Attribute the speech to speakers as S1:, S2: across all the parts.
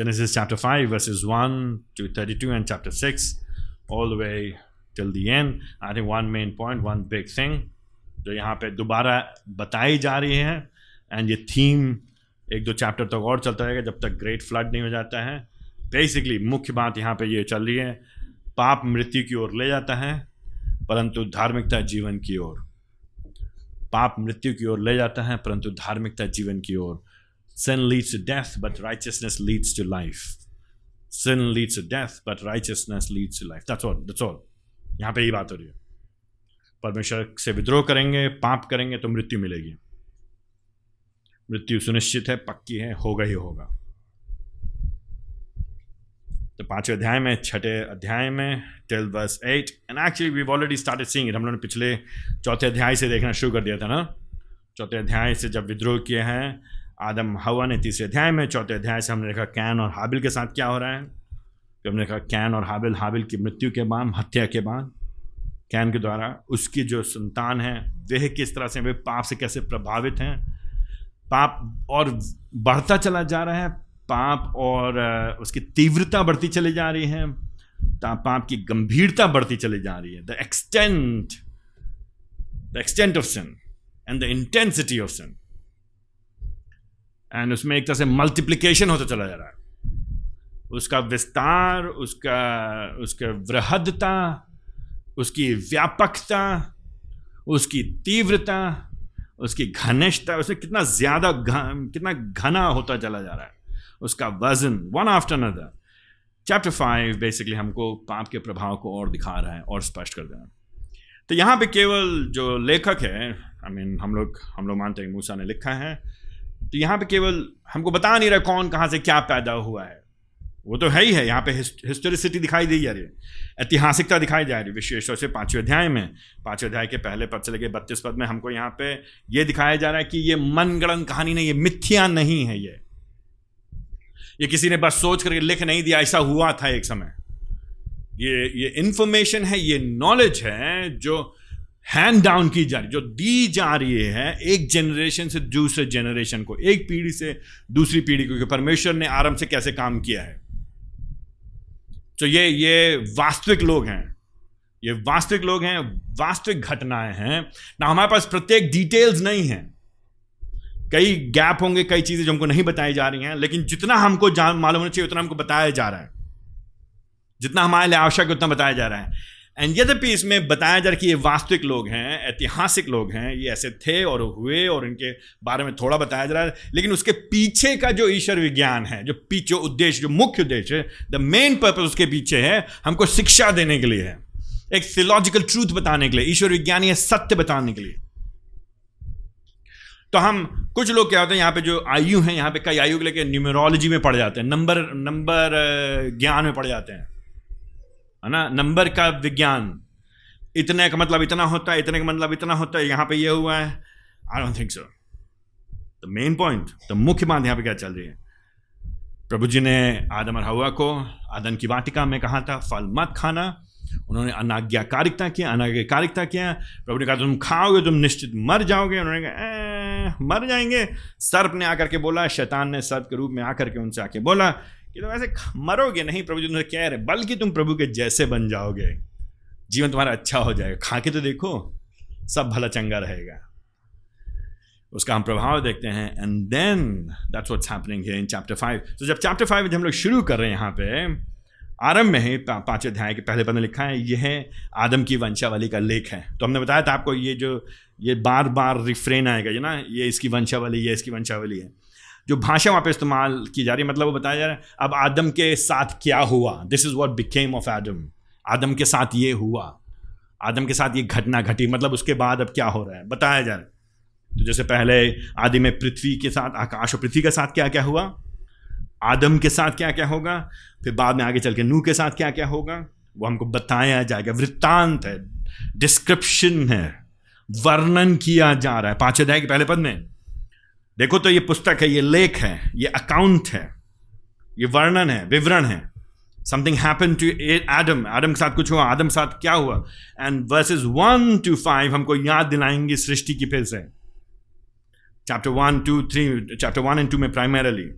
S1: Genesis chapter 5, verses 1 to 32, and chapter 6, all the way till the end. I think one main point, one big thing, जो यहाँ पे दोबारा बताई जा रही है एंड ये थीम एक दो चैप्टर तक और चलता रहेगा जब तक ग्रेट फ्लड नहीं हो जाता है। बेसिकली मुख्य बात यहाँ पे ये चल रही है पाप मृत्यु की ओर ले जाता है परंतु धार्मिकता जीवन की ओर। पाप मृत्यु की ओर ले जाता है परंतु धार्मिकता जीवन की ओर। Sin leads to death, but righteousness leads to life. Sin leads to death, but righteousness leads to life. That's all that's all. यहाँ पे ही बात हो रही है। परमेश्वर से विद्रोह करेंगे, पाप करेंगे तो मृत्यु मिलेगी। मृत्यु सुनिश्चित है, पक्की है, होगा ही होगा। तो पाँचवें अध्याय में, छठे अध्याय में till verse eight and actually we already started seeing it हम लोगों ने पिछले चौथे अध्याय से देखना शुरू कर दिया था ना? चौथे अध्याय से जब विद्रोह किए हैं आदम हवा ने तीसरे अध्याय में, चौथे अध्याय से हमने देखा कैन और हाबिल के साथ क्या हो रहा है। फिर हमने देखा कैन और हाबिल हाबिल की मृत्यु के बाद, हत्या के बाद। कैन के द्वारा उसकी जो संतान है वह किस तरह से वे पाप से कैसे प्रभावित हैं। पाप और बढ़ता चला जा रहा है, पाप और उसकी तीव्रता बढ़ती चली जा रही है पाप की गंभीरता बढ़ती चली जा रही है। The extent the extent of sin and the intensity of sin and उसमें एक तरह से मल्टीप्लीकेशन होता चला जा रहा है। उसका विस्तार उसका उसका वृहदता उसकी व्यापकता उसकी तीव्रता उसकी घनिष्ठता उसमें कितना ज़्यादा कितना घना होता चला जा रहा है। उसका वज़न one after another chapter five basically हमको पाप के प्रभाव को और दिखा रहा है और स्पष्ट कर रहा है तो यहाँ पे केवल जो लेखक है आई I मीन mean, हम लोग हम लोग मानते हैं मूसा ने लिखा है। तो यहाँ पे केवल हमको बता नहीं रहा कौन कहाँ से क्या पैदा हुआ है। वो तो है ही है, यहाँ पे हिस्टोरिसिटी दिखाई दी जा रही है। ऐतिहासिकता दिखाई जा रही है विशेष तौर से पाँचवें अध्याय में। पाँचवें अध्याय के पहले पद से लगे बत्तीस पद में हमको यहाँ पे ये दिखाया जा रहा है कि ये मनगणन कहानी नहीं, ये मिथ्या नहीं है ये। ये किसी ने बस सोच करके लिख नहीं दिया, ऐसा हुआ था एक समय। ये ये इंफॉर्मेशन है, ये नॉलेज है जो हैंड डाउन की जा रही, जो दी जा रही है एक जनरेशन से दूसरे जनरेशन को, एक पीढ़ी से दूसरी पीढ़ी को परमेश्वर ने आरंभ से कैसे काम किया है। तो ये ये वास्तविक लोग हैं, ये वास्तविक लोग हैं, वास्तविक घटनाएँ हैं। ना हमारे पास प्रत्येक डिटेल्स नहीं है। कई गैप होंगे, कई चीज़ें जो हमको नहीं बताई जा रही हैं, लेकिन जितना हमको जान, मालूम होना चाहिए, उतना हमको बताया जा रहा है। जितना हमारे लिए आवश्यक है, उतना बताया जा रहा है। एंड यद्यपि इसमें बताया जा रहा कि ये वास्तविक लोग हैं, ऐतिहासिक लोग हैं, ये ऐसे थे और हुए और इनके बारे में थोड़ा बताया जा रहा है, लेकिन उसके पीछे का जो ईश्वर विज्ञान है, जो पीछे उद्देश्य, जो मुख्य उद्देश्य है द मेन पर्पज उसके पीछे है, हमको शिक्षा देने के लिए है, एक थियोलॉजिकल ट्रूथ बताने के लिए, ईश्वर विज्ञान है सत्य बताने के लिए। तो हम कुछ लोग क्या होते हैं, यहाँ पे जो आयु हैं, यहाँ पे कई आयु के लेके न्यूमरोलॉजी में पढ़ जाते हैं नंबर नंबर ज्ञान में पढ़ जाते हैं। है ना? नंबर का विज्ञान। इतने का मतलब इतना होता है, इतने का मतलब इतना होता है, यहाँ पे ये हुआ है। I don't think so the main point तो मुख्य बात यहाँ पे क्या चल रही है? प्रभु जी ने आदम और हवा को, आदम की वाटिका में कहा था, फल मत खाना। उन्होंने अनाज्ञाकारिकता किया अनाज्ञाकारिकता किया। प्रभु ने कहा, तुम खाओगे, तुम निश्चित मर जाओगे। उन्होंने कहा मर जाएँगे। सर्प ने आकर के बोला, शैतान ने सर्प के रूप में आकर के उनसे आके बोला कि तुम ऐसे मरोगे नहीं प्रभु जी, तुमसे कह रहे बल्कि तुम प्रभु के जैसे बन जाओगे। जीवन तुम्हारा अच्छा हो जाएगा। खा के तो देखो, सब भला चंगा रहेगा। उसका हम प्रभाव देखते हैं and then that's what's happening here in chapter five तो जब चैप्टर फाइव में हम लोग शुरू कर रहे हैं यहाँ पे, आरंभ में ही पाँच अध्याय के पहले में लिखा है, यह आदम की वंशावली का लेख है। तो हमने बताया था आपको ये जो, ये बार बार रिफ्रेन आएगा, ये ना, ये इसकी वंशावली ये इसकी वंशावली है। जो भाषा वहाँ पे इस्तेमाल की जा रही है मतलब वो बताया जा रहा है, अब आदम के साथ क्या हुआ? This is what became of आदम आदम के साथ ये हुआ। आदम के साथ ये घटना घटी मतलब उसके बाद अब क्या हो रहा है? बताया जा रहा है। तो जैसे पहले आदि में पृथ्वी के साथ, आकाश और पृथ्वी के साथ क्या क्या हुआ? आदम के साथ क्या क्या होगा? फिर बाद में आगे चल के नू के साथ क्या क्या होगा? वो हमको बताया जाएगा। वृत्तांत है डिस्क्रिप्शन है, वर्णन किया जा रहा है। पाँच अध्याय के पहले पद में। देखो तो ये पुस्तक है, ये लेख है, ये अकाउंट है, ये वर्णन है, विवरण है। Something happen to Adam Adam के साथ कुछ हुआ आदम के साथ क्या हुआ? And verses one two five हमको याद दिलाएँगे सृष्टि की फिर से। Chapter one two three chapter one and two में प्राइमरली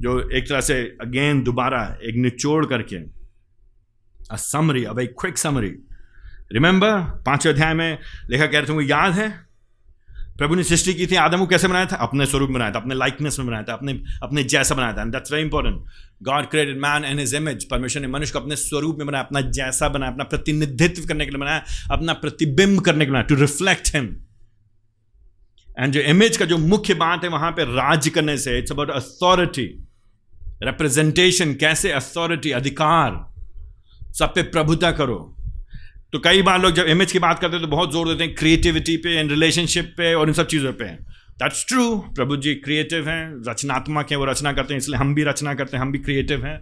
S1: जो एक तरह से अगेन दोबारा एक निचोड़ करके। अ समरी अब एक क्विक समरी रिमेंबर पाँचवें अध्याय में लिखा कह रहे तुमको याद है? प्रभु ने सृष्टि की थी, आदम को कैसे बनाया था? अपने स्वरूप बनाया था, अपने लाइकनेस में बनाया था, अपने अपने जैसा बनाया था। That's very important God created man and his image परमेश्वर ने मनुष्य को अपने स्वरूप में बनाया, अपना जैसा बनाया, अपना प्रतिनिधित्व करने के लिए बनाया, अपना प्रतिबिंब करने के लिए टू रिफ्लेक्ट हिम एंड जो इमेज का जो मुख्य बात है, वहाँ पे राज्य करने से इट्स अबाउट अथॉरिटी रिप्रेजेंटेशन कैसे अथॉरिटी अधिकार? सब पे प्रभुता करो। तो कई बार लोग जब इमेज की बात करते हैं तो बहुत ज़ोर देते हैं क्रिएटिविटी पे एंड रिलेशनशिप पे और इन सब चीज़ों पे। दैट्स ट्रू प्रभु जी क्रिएटिव हैं, रचनात्मक हैं, वो रचना करते हैं, इसलिए हम भी रचना करते हैं, हम भी क्रिएटिव हैं।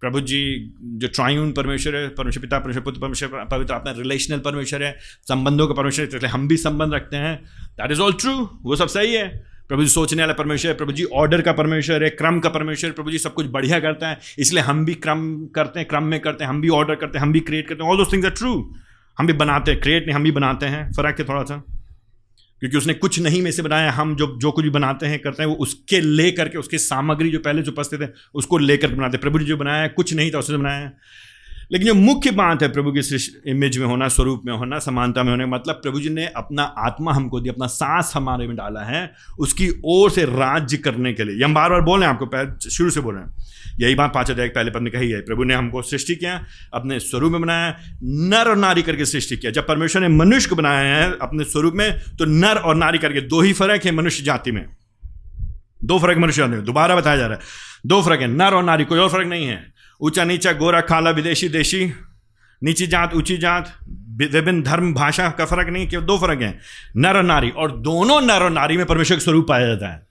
S1: प्रभु जी जो ट्रायून परमेश्वर है, परमेश्वर पिता, परमेश्वर पुत्र, परमेश्वर पवित्र अपना रिलेशनल परमेश्वर है, संबंधों का परमेश्वर है, इसलिए हम भी संबंध रखते हैं। दैट इज़ ऑल ट्रू वो सब सही है। प्रभु जी सोचने वाला परमेश्वर है, प्रभु जी ऑर्डर का परमेश्वर है, क्रम का परमेश्वर, प्रभु जी सब कुछ बढ़िया करता है, इसलिए हम भी क्रम करते हैं, क्रम में करते हैं, हम भी ऑर्डर करते हैं, हम भी क्रिएट करते हैं all those things are true हम भी बनाते हैं क्रिएट नहीं, हम भी बनाते हैं। फ़र्क है थोड़ा सा। क्योंकि उसने कुछ नहीं में से बनाया, हम जो जो कुछ भी बनाते हैं, करते हैं, वो उसके ले करके उसके सामग्री जो पहले जो उपस्थित थे उसको लेकर बनाते प्रभु जी जो बनाया कुछ नहीं था, उसने बनाया लेकिन जो मुख्य बात है प्रभु की इमेज में होना, स्वरूप में होना, समानता में होने मतलब प्रभु जी ने अपना आत्मा हमको दिया, अपना सांस हमारे में डाला है, उसकी ओर से राज्य करने के लिए। हम बार बार बोल रहे हैं, आपको शुरू से बोल रहे हैं। यही बात पाँच अध्याय पहले पद में कही है। प्रभु ने हमको सृष्टि किया, अपने स्वरूप में बनाया, नर और नारी करके सृष्टि किया। जब परमेश्वर ने मनुष्य को बनाया है, अपने स्वरूप में तो नर और नारी करके दो ही फ़र्क है मनुष्य जाति में। दो फ़र्क मनुष्य जाति में। दोबारा बताया जा रहा है। दो फ़र्क है, नर और नारी, कोई और फ़र्क नहीं है। ऊँचा नीचा गोरा खाला विदेशी, देशी, नीची जात, ऊँची जात विभिन्न धर्म, भाषा, का फ़र्क नहीं, केवल दो फ़र्क है। नर और नारी, और दोनों नर और नारी में परमेश्वर का स्वरूप पाया जाता है।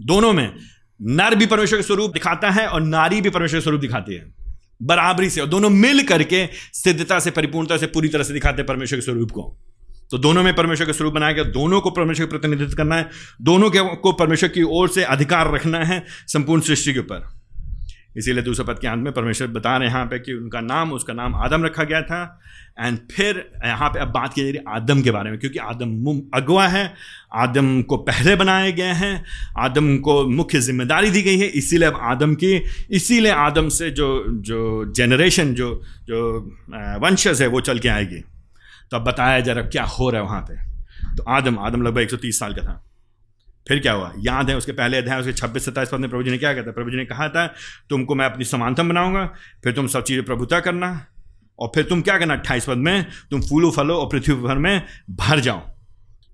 S1: दोनों में। नर भी परमेश्वर का स्वरूप दिखाता है और नारी भी परमेश्वर का स्वरूप दिखाती है। बराबरी से, और दोनों मिल करके सिद्धता से, परिपूर्णता से, पूरी तरह से दिखाते हैं परमेश्वर के स्वरूप को। तो दोनों में परमेश्वर का स्वरूप बनाया गया, दोनों को परमेश्वर का प्रतिनिधित्व करना है, दोनों के को परमेश्वर की ओर से अधिकार रखना है, संपूर्ण सृष्टि के ऊपर। इसीलिए दूसरे पद के अंत में परमेश्वर बता रहे हैं यहाँ पे कि उनका नाम, उसका नाम आदम रखा गया था। एंड फिर यहाँ पे अब बात की जा रही आदम के बारे में, क्योंकि आदम अगवा है, आदम को पहले बनाए गए हैं, आदम को मुख्य ज़िम्मेदारी दी गई है, इसीलिए अब आदम की, इसीलिए आदम से जो जो जनरेशन जो जो वंशज है, वो चल के आएगी। तो अब बताया जा रहा क्या हो रहा है वहाँ पर तो आदम आदम लगभग 130 साल का था। फिर क्या हुआ? याद है उसके पहले अध्याय, उसके छब्बीस, सत्ताईस पद में प्रभु जी ने क्या कहता प्रभु जी ने कहा था, तुमको मैं अपनी समानतम बनाऊँगा, फिर तुम सब चीज़ें प्रभुता करना, और फिर तुम क्या करना? अट्ठाईस पद में, तुम फूलो, फलो और पृथ्वी भर में भर जाओ।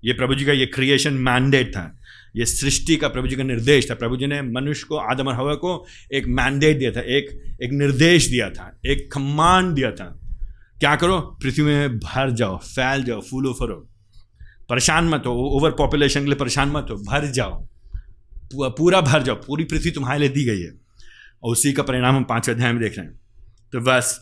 S1: ये प्रभु जी का ये क्रिएशन मैंडेट था। ये सृष्टि का प्रभु जी का निर्देश था। प्रभु जी ने मनुष्य को, आदम और हवा को एक मैंडेट दिया था, एक एक निर्देश दिया था, एक कमांड दिया था। क्या करो? पृथ्वी में भर जाओ, फैल जाओ, फूलो फरो परेशान मत हो ओवर पॉपुलेशन के लिए परेशान मत हो, भर जाओ। पूरा भर जाओ, पूरी पृथ्वी तुम्हारे लिए दी गई है। और उसी का परिणाम हम पाँचवें अध्याय में देख रहे हैं। तो बस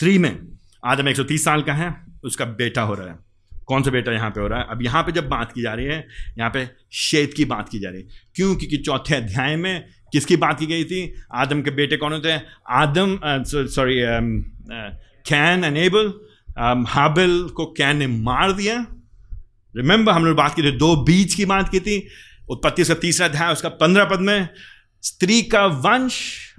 S1: थ्री में, आदम एक सौ तीस साल का है, उसका बेटा हो रहा है। कौन सा बेटा यहाँ पे हो रहा है? अब यहाँ पे जब बात की जा रही है, यहाँ पे शेत की बात की जा रही है। क्यों? क्योंकि चौथे अध्याय में किसकी बात की गई थी? आदम के बेटे कौन होते हैं? आदम सॉरी कैन एंड एबल हाबिल को कैन ने मार दिया। रिमेंबर हम लोग बात की थी, दो बीज की बात की थी, उत्पत्ति का तीसरा अध्याय, उसका पंद्रह पद में, स्त्री का वंश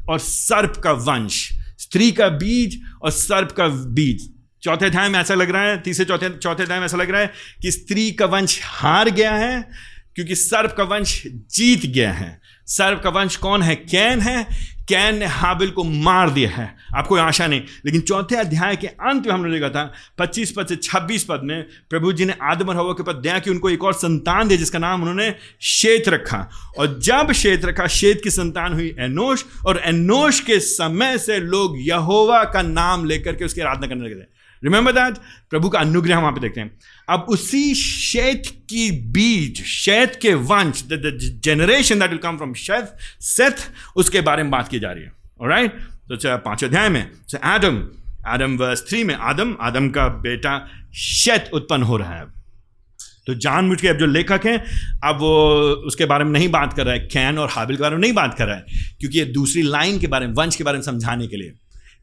S1: और सर्प का वंश। स्त्री का बीज और सर्प का बीज। चौथे अध्याय में ऐसा लग रहा है, तीसरे चौथे चौथे अध्याय में ऐसा लग रहा है कि स्त्री का वंश हार गया है, क्योंकि सर्प का वंश जीत गया है। सर्प का वंश कौन है? कैन है। कैन ने हाबिल को मार दिया है। आपको आशा नहीं। लेकिन चौथे अध्याय के अंत में हमने देखा था 25 पद से 26 पद में प्रभु जी ने आदम और हवा के पद दिया कि, उनको एक और संतान दिया जिसका नाम उन्होंने शेत रखा। और जब शेत रखा, शेत की संतान हुई एनोश, और एनोश के समय से लोग यहोवा का नाम लेकर के उसकी आराधना करने लगे थे। रिमेंबर दैट प्रभु का अनुग्रह वहाँ पे देखते हैं। अब उसी शेत की बीज, शेत के वंश the generation that will come from Sheth Seth उसके बारे में बात की जा रही है। राइट तो पाँच अध्याय में। एडम एडम वर्स थ्री में आदम आदम का बेटा शेत उत्पन्न हो रहा है। तो जानबूझ के अब जो लेखक हैं, अब वो उसके बारे में नहीं बात कर रहा है। कैन और हाबिल के बारे में नहीं बात कर रहा है, क्योंकि ये दूसरी लाइन के बारे में, वंश के बारे में समझाने के लिए।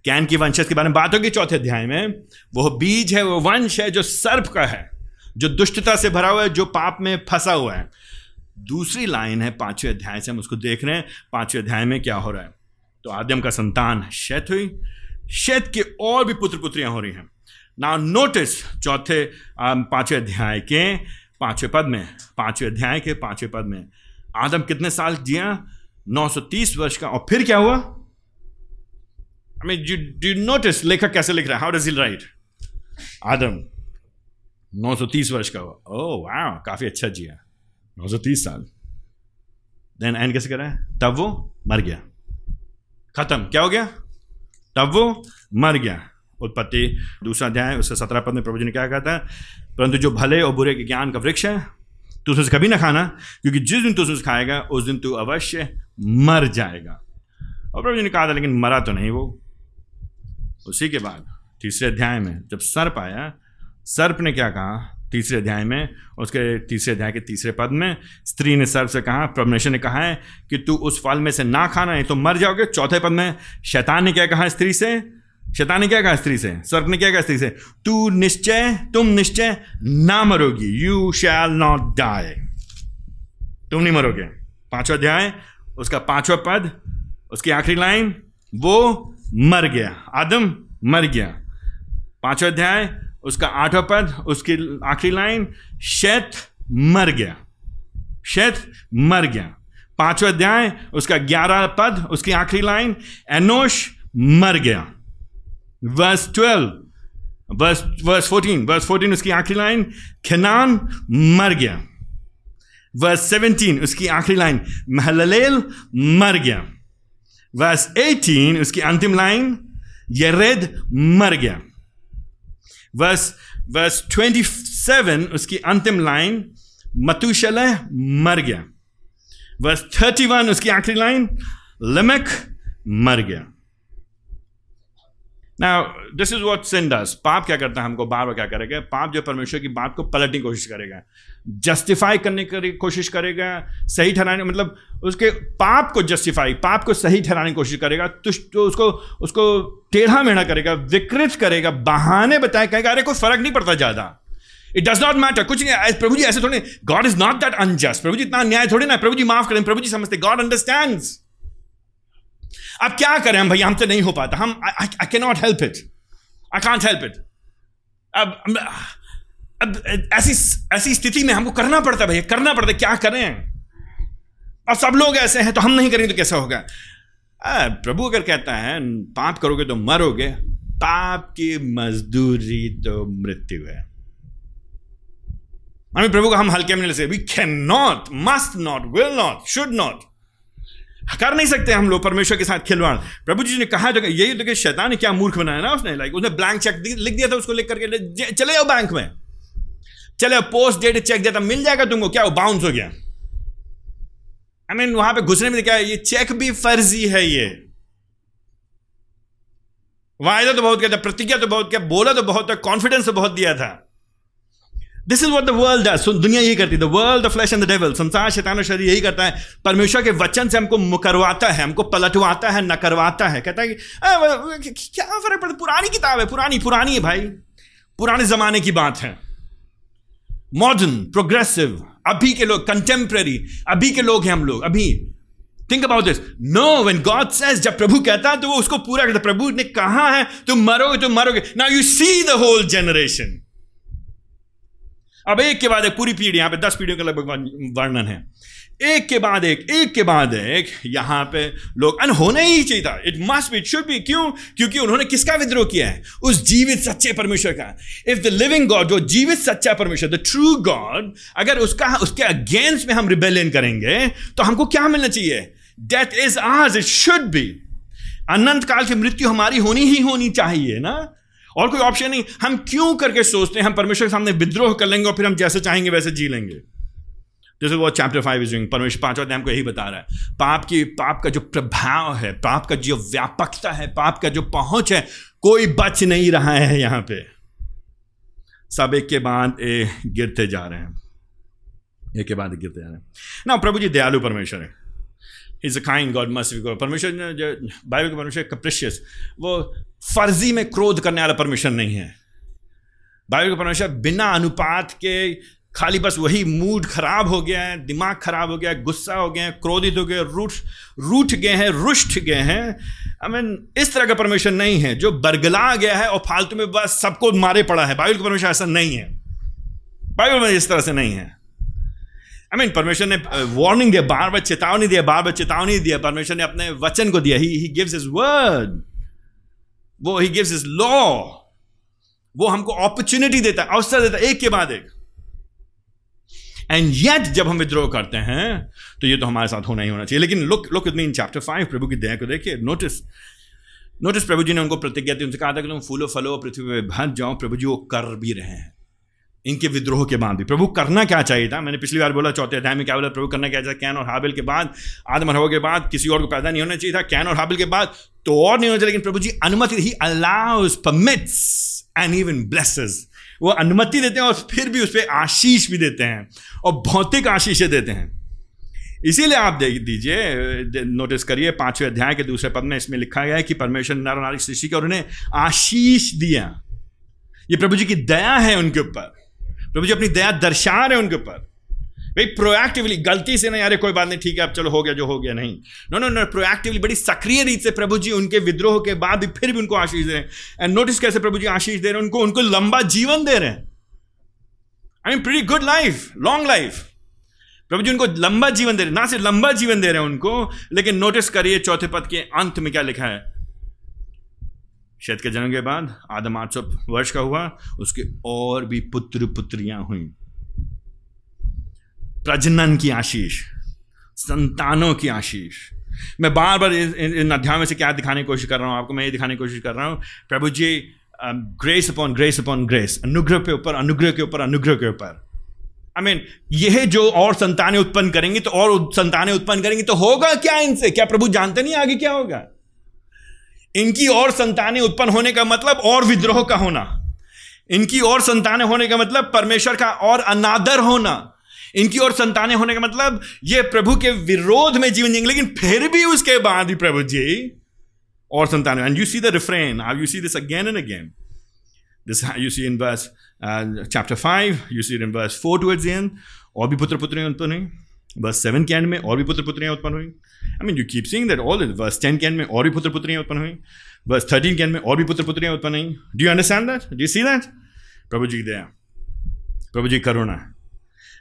S1: कैन की वंशज के बारे में बात होगी चौथे अध्याय में वो बीज है वो वंश है जो सर्प का है, जो दुष्टता से भरा हुआ है, जो पाप में फंसा हुआ है। दूसरी लाइन है पाँचवें अध्याय से हम उसको देख रहे हैं। पाँचवें अध्याय में क्या हो रहा है? तो आदम का संतान शैत हुई। शैत के और भी पुत्र पुत्रियाँ हो रही हैं। ना नोटिस चौथे पाँचवें अध्याय के, पाँचवें पद में, पाँचवें अध्याय के, पाँचवें पद में, आदम कितने साल जिया? 930 वर्ष का। और फिर क्या हुआ? आई मीन डू नोटिस लेखक कैसे लिख रहा है? हाउ डज हिल राइट आदम 930 वर्ष का हुआ। ओ oh, वाह काफ़ी अच्छा जिया। 930 साल। देन एंड कैसे कर रहा है? तब वो मर गया। खत्म। क्या हो गया? तब वो मर गया। उत्पत्ति दूसरा अध्याय उससे सत्रह पद में प्रभु जी ने क्या कहा था? परंतु जो भले और बुरे के ज्ञान का वृक्ष है तू उसे कभी ना खाना क्योंकि जिस दिन तू उसे खाएगा उस दिन तू अवश्य मर जाएगा। और प्रभु जी ने कहा था लेकिन मरा तो नहीं वो। उसी के बाद, तीसरे अध्याय में, जब सर्प आया, सर्प ने क्या कहा? तीसरे अध्याय में, उसके तीसरे अध्याय के तीसरे पद में, स्त्री ने सर्प से कहा परमेश्वर ने कहा है कि तू उस फल में से ना खाना है तो मर जाओगे। चौथे पद में, शैतान ने क्या कहा स्त्री से? शैतान ने क्या कहा स्त्री से? सर्प ने क्या कहा स्त्री से? तू निश्चय, तुम निश्चय ना मरोगी। यू शैल नॉट डाई तुम नहीं मरोगे। पांचवा अध्याय, उसका पांचवा पद, उसकी आखिरी लाइन, वो मर गया। आदम मर गया। पांचवा अध्याय, उसका आठवां पद, उसकी आखिरी लाइन, शैत मर गया। शैत मर गया। पांचवा अध्याय, उसका ग्यारह पद, उसकी आखिरी लाइन, एनोश मर गया। Verse twelve, verse verse fourteen verse fourteen, उसकी आखिरी लाइन, खनान मर गया। वर्स सेवनटीन, उसकी आखिरी लाइन, महललेल मर गया। वर्स एटीन उसकी अंतिम लाइन यरेद मर गया वर्स वर्स ट्वेंटी सेवन उसकी अंतिम लाइन मतुशल मर गया वर्स थर्टी वन उसकी आखिरी लाइन लमक मर गया ना this is what sin does पाप क्या करता है हमको? बार बार क्या करेगा? पाप जो परमेश्वर की बात को पलटने की कोशिश करेगा। जस्टिफाई करने की कोशिश करेगा सही ठहराने मतलब उसके पाप को जस्टिफाई पाप को सही ठहराने की कोशिश करेगा तो, तो उसको उसको टेढ़ा मेढ़ा करेगा विकृत करेगा बहाने बताए कहेगा अरे कोई फ़र्क नहीं पड़ता ज़्यादा। इट डज नॉट मैटर कुछ नहीं प्रभु जी ऐसे थोड़े God is not that unjust प्रभु जी इतना न्याय थोड़ी ना प्रभु जी माफ़ करें। प्रभु जी समझते गॉड अंडरस्टैंड अब क्या करें हम भैया हमसे नहीं हो पाता। हम I can not help it I can't help it अब अब ऐसी ऐसी स्थिति में हमको करना पड़ता है भैया करना पड़ता है। क्या करें? और सब लोग ऐसे हैं तो हम नहीं करेंगे तो कैसा होगा? प्रभु अगर कहता है, पाप करोगे तो मरोगे, पाप की मजदूरी तो मृत्यु है। हमें प्रभु को हम हल्के में ले we can not must not will not should not कर नहीं सकते हम लोग परमेश्वर के साथ खिलवाड़। प्रभु जी ने कहा जो यही तो कि शैतान ने क्या मूर्ख बनाया ना उसने? लाइक उसने ब्लैंक चेक लिख दिया था उसको लिख करके चले जाओ बैंक में। चले पोस्ट डेट चेक था, मिल जाएगा तुमको, क्या वो बाउंस हो गया? आई मीन वहाँ पे घुसने में क्या ये चेक भी फर्जी है ये। वायदा तो बहुत किया था, प्रतिज्ञा तो बहुत किया, बोला तो बहुत कॉन्फिडेंस तो बहुत दिया था। This is what the world दुनिया यही करती है। World the flesh and the devil संसार, शैतान और शरीर यही करता है। परमेश्वर के वचन से हमको मुकरवाता है, हमको पलटवाता है न करवाता है। कहता है कि क्या फ़र्क पड़ता पुरानी किताब है, पुरानी पुरानी है भाई। पुराने जमाने की बात है। मॉडर्न प्रोग्रेसिव अभी के लोग कंटेम्प्रेरी अभी के लोग हैं हम लोग, अभी। Think about this no when God says जब प्रभु कहता है तो वो उसको पूरा करता प्रभु ने कहा है, तुम मरोगे तुम मरोगे. Now you see the whole generation अब एक के बाद एक पूरी पीढ़ी, यहाँ पे दस पीढ़ियों का लगभग वर्णन है। एक के बाद एक एक के बाद एक, यहाँ पे लोग, अन होना ही चाहिए था। It must be should be क्यों? क्योंकि उन्होंने किसका विद्रोह किया है? उस जीवित सच्चे परमेश्वर का। इफ़ द लिविंग गॉड जो जीवित सच्चा परमेश्वर द ट्रू गॉड अगर उसका, उसके अगेंस्ट में हम रिबेलियन करेंगे तो हमको क्या मिलना चाहिए? डेथ इज़ आज इट शुड बी अनंत काल की मृत्यु हमारी होनी ही होनी चाहिए ना? और कोई ऑप्शन नहीं। हम क्यों करके सोचते हैं? हम परमेश्वर के सामने विद्रोह कर लेंगे और फिर हम जैसे चाहेंगे वैसे जी लेंगे। जैसे वो चैप्टर फाइव इज़ परमेश्वर पांचवा अध्याय को यही बता रहा है। पाप की, पाप का जो प्रभाव है, पाप का जो व्यापकता है, पाप का जो पहुँच है, कोई बच नहीं रहा है यहाँ पे। सब एक के बाद गिरते जा रहे हैं। एक के बाद गिरते जा रहे हैं। ना, प्रभु जी, दयालु परमेश्वर है। Is a kind God be God परमेश्वर बाइबल के परमेश्वर कप्रिशियस वो फर्जी में क्रोध करने वाला परमेश्वर नहीं है। बाइबल का परमेश्वर बिना अनुपात के खाली बस वही मूड खराब हो गया है, दिमाग खराब हो गया है, गुस्सा हो गया है, क्रोधित हो गए रूठ रूठ गए हैं, रुष्ट गए हैं। आई मीन इस तरह का परमेश्वर नहीं है, जो बरगला गया है और फालतू में बस सबको मारे पड़ा है। बाइबल का परमेश्वर ऐसा नहीं है। बाइबल में इस तरह से नहीं है। आई मीन परमेश्वर ने वार्निंग दिया, बार बार चेतावनी दिया, बार बार चेतावनी दिया परमेश्वर ने अपने वचन को दिया। ही गिव्स इज़ वर्ड वो ही गिव्स इज़ लॉ वो हमको अपॉर्चुनिटी देता है अवसर देता है एक के बाद एक। एंड येट जब हम विद्रोह करते हैं तो ये तो हमारे साथ होना ही होना चाहिए। लेकिन look look in chapter five प्रभु की दया को देखिए। नोटिस नोटिस प्रभु जी ने उनको प्रतिज्ञा दी। उनसे कहा था कि तुम फूलो, फलो पृथ्वी में भर जाओ। प्रभु जी वो कर भी रहे हैं। इनके विद्रोह के बाद भी। प्रभु, करना क्या चाहिए था? मैंने पिछली बार बोला, चौथे अध्याय में क्या बोला? प्रभु, करना क्या चाहिए? कैन और हाबिल के बाद, आदम हवा के बाद, किसी और को पैदा नहीं होना चाहिए था। कैन और हाबिल के बाद तो और नहीं होना चाहिए, लेकिन प्रभु जी अनुमति ही allows permits and even blesses वो अनुमति देते हैं और फिर भी उस पर आशीष भी देते हैं और भौतिक आशीषें देते हैं। इसीलिए आप देख दीजिए नोटिस करिए, पाँचवें अध्याय के दूसरे पद में इसमें लिखा गया है कि परमेश्वर नर नारी सृष्टि के और उन्हें आशीष दिया। ये प्रभु जी की दया है उनके ऊपर। प्रभु जी अपनी दया दर्शा रहे उनके ऊपर। भाई प्रोएक्टिवली गलती से नहीं, अरे, कोई बात नहीं, ठीक है, अब चलो, हो गया जो हो गया, नहीं। नो नो नो प्रोएक्टिवली बड़ी सक्रिय रीत से प्रभु जी उनके विद्रोह के बाद भी फिर भी उनको आशीष दे रहे हैं। एंड नोटिस कैसे प्रभु जी आशीष दे रहे हैं, उनको उनको लंबा जीवन दे रहे हैं। I mean pretty good life long life प्रभु जी उनको लंबा जीवन दे रहे ना सिर्फ़ लंबा जीवन दे रहे हैं उनको, लेकिन नोटिस करिए चौथे पद के अंत में क्या लिखा है? शेत के जन्म के बाद आदम आठ सौ वर्ष का हुआ, उसके और भी पुत्र पुत्रियाँ हुई। प्रजनन की आशीष, संतानों की आशीष। मैं बार बार इन अध्यायों में से क्या दिखाने की कोशिश कर रहा हूँ, आपको मैं ये दिखाने की कोशिश कर रहा हूँ, प्रभु जी grace upon grace upon grace अनुग्रह के ऊपर, अनुग्रह के ऊपर, अनुग्रह के ऊपर। आई मीन यह जो और संतानें उत्पन्न करेंगी तो और संतानें उत्पन्न करेंगी तो होगा क्या इनसे? क्या प्रभु जानते नहीं आगे क्या होगा? इनकी और संतानें उत्पन्न होने का मतलब और विद्रोह का होना। इनकी और संतानें होने का मतलब परमेश्वर का और अनादर होना। इनकी और संतानें होने का मतलब ये प्रभु के विरोध में जीवन जिएँगे, लेकिन फिर भी उसके बाद ही प्रभु जी और संतानें। And you see the refrain you see this again and again this you see in बस chapter five you see in बस फोर टूवर्ड्स एंड और भी पुत्र पुत्रियाँ उत्पन्न हुई। बस सेवन के एंड में और भी पुत्र पुत्रियाँ उत्पन्न हुई। I mean you keep seeing that all verse ten के एंड में और भी पुत्र पुत्रियाँ उत्पन्न हुई। बस थर्टीन के एंड में और भी पुत्र पुत्रियाँ उत्पन्न हुई। Do you understand that do see that प्रभु जी दया। प्रभु जी करुणा।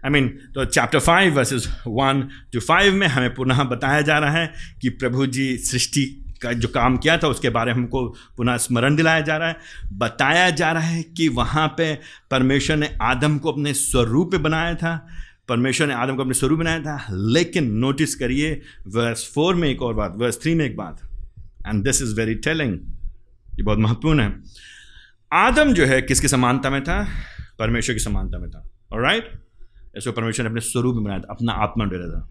S1: आई मीन तो chapter five verses one two five में हमें पुनः बताया जा रहा है कि प्रभु जी सृष्टि का जो काम किया था, उसके बारे में हमको पुनः स्मरण दिलाया जा रहा है। बताया जा रहा है कि वहाँ पे परमेश्वर ने आदम को अपने स्वरूप में बनाया था। परमेश्वर ने आदम को अपने स्वरूप बनाया था। लेकिन नोटिस करिए वर्स फोर में एक और बात वर्स थ्री में एक बात। And this is very telling ये बहुत महत्वपूर्ण है। आदम जो है, किसकी समानता में था? परमेश्वर की समानता में था। और राइट इसको परमेश्वर ने अपने स्वरूप में बनाया था, अपना आत्मा डेरा था।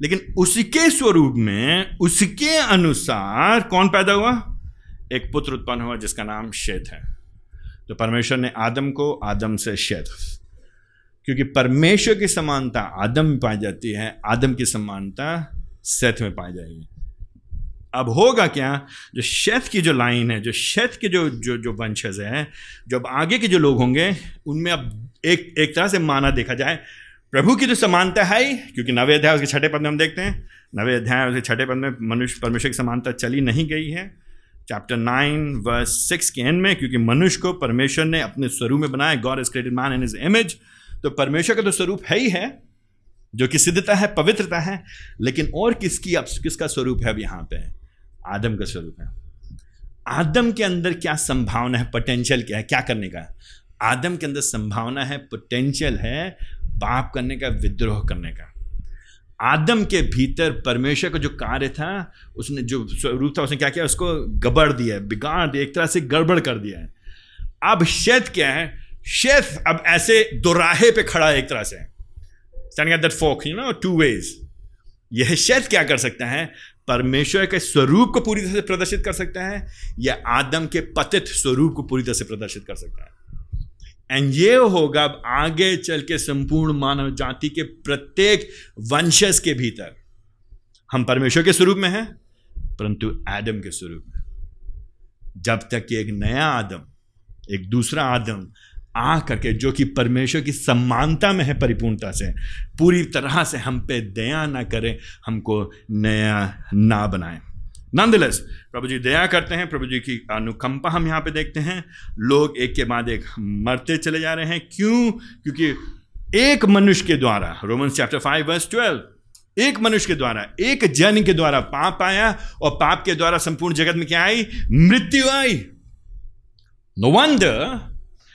S1: लेकिन उसके स्वरूप में, उसके अनुसार कौन पैदा हुआ? एक पुत्र उत्पन्न हुआ जिसका नाम शेत है। तो परमेश्वर ने आदम को, आदम से शेत। क्योंकि परमेश्वर की समानता आदम में पाई जाती है, आदम की समानता सेथ में पाई जाएगी। अब होगा क्या? जो शेथ की जो लाइन है, जो शेथ के जो जो जो वंशज हैं, जो अब आगे के जो लोग होंगे, उनमें अब एक एक तरह से माना देखा जाए, प्रभु की जो समानता है ही, क्योंकि नवे अध्याय उसके छठे पद में हम देखते हैं। नवे अध्याय उसके छठे पद में मनुष्य, परमेश्वर की समानता चली नहीं गई है। चैप्टर नाइन वर्स सिक्स के एंड में, क्योंकि मनुष्य को परमेश्वर ने अपने स्वरूप में बनाया God is created man in his image तो परमेश्वर का तो स्वरूप है ही है, जो कि सिद्धता है, पवित्रता है, लेकिन और किसकी अब, किसका स्वरूप है अब यहाँ पे? आदम का स्वरूप है। आदम के अंदर क्या संभावना है पोटेंशियल क्या है, क्या करने का? आदम के अंदर संभावना है पोटेंशियल है पाप करने का, विद्रोह करने का। आदम के भीतर परमेश्वर का जो कार्य था, उसने जो स्वरूप था, उसने क्या किया? उसको गबड़ दिया, बिगाड़ दिया, एक तरह से गड़बड़ कर दिया। है अब शेत क्या है? शेफ अब ऐसे दोराहे पे खड़ा है एक तरह से। That folk you know two ways यह शेफ क्या कर सकता है? परमेश्वर के स्वरूप को पूरी तरह से प्रदर्शित कर सकता है, या आदम के पतित स्वरूप को पूरी तरह से प्रदर्शित कर सकता है। एंड ये होगा अब आगे चल के संपूर्ण मानव जाति के प्रत्येक वंशज के भीतर। हम परमेश्वर के स्वरूप में हैं, परंतु एडम के स्वरूप में। जब तक कि एक नया आदम, एक दूसरा आदम आ करके, जो कि परमेश्वर की समानता में है परिपूर्णता से, पूरी तरह से हम पे दया ना करें, हमको नया ना बनाए। नंदलेस प्रभु जी दया करते हैं प्रभु जी की अनुकंपा हम यहाँ पे देखते हैं। लोग एक के बाद एक मरते चले जा रहे हैं। क्यों? क्योंकि एक मनुष्य के द्वारा Roman chapter five verse twelve एक मनुष्य के द्वारा, एक जन के द्वारा पाप आया और पाप के द्वारा संपूर्ण जगत में क्या आई? मृत्यु आई। नो वंडर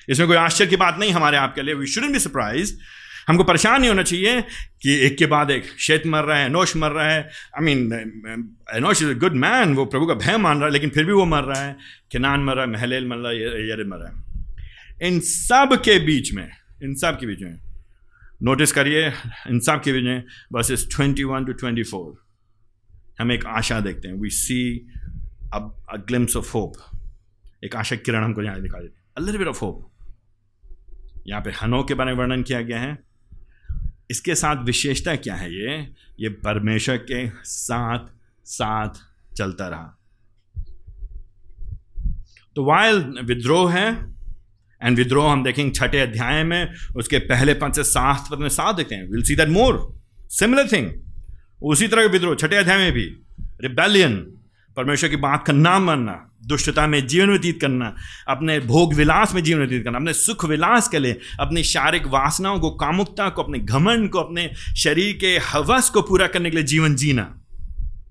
S1: इसमें कोई आश्चर्य की बात नहीं हमारे आपके लिए। वी शुडन बी सरप्राइज़ हमको परेशान नहीं होना चाहिए कि एक के बाद एक शेत मर रहा है, अनोश मर रहा है। I mean Enosh is a good man वो प्रभु का भय मान रहा है, लेकिन फिर भी वो मर रहा है। किनान मर रहा है महलेल मर रहा है यर मर रहा है। इन सब के बीच में, इन सब के बीच में नोटिस करिए, इन सब के बीच में इस twenty one to twenty four हम एक आशा देखते हैं। वी सी अब अ ग्लिम्स ऑफ़ होप एक आशा किरण हमको यहाँ दिखा देती है। A little bit of hope यहाँ पे हनो के बारे में वर्णन किया गया है। इसके साथ विशेषता क्या है ये? ये परमेश्वर के साथ साथ चलता रहा। तो वायल विद्रोह है एंड विद्रोह हम देखेंगे छठे अध्याय में, उसके पहले पद से सात पद में साथ देखते हैं। We'll see that more similar thing उसी तरह का विद्रोह, छठे अध्याय में भी। रिबेलियन परमेश्वर की बात का ना मानना, दुष्टता में जीवन व्यतीत करना, अपने भोग विलास में जीवन व्यतीत करना, अपने सुख विलास के लिए, अपनी शारीरिक वासनाओं को, कामुकता को, अपने घमंड को, अपने शरीर के हवस को पूरा करने के लिए जीवन जीना।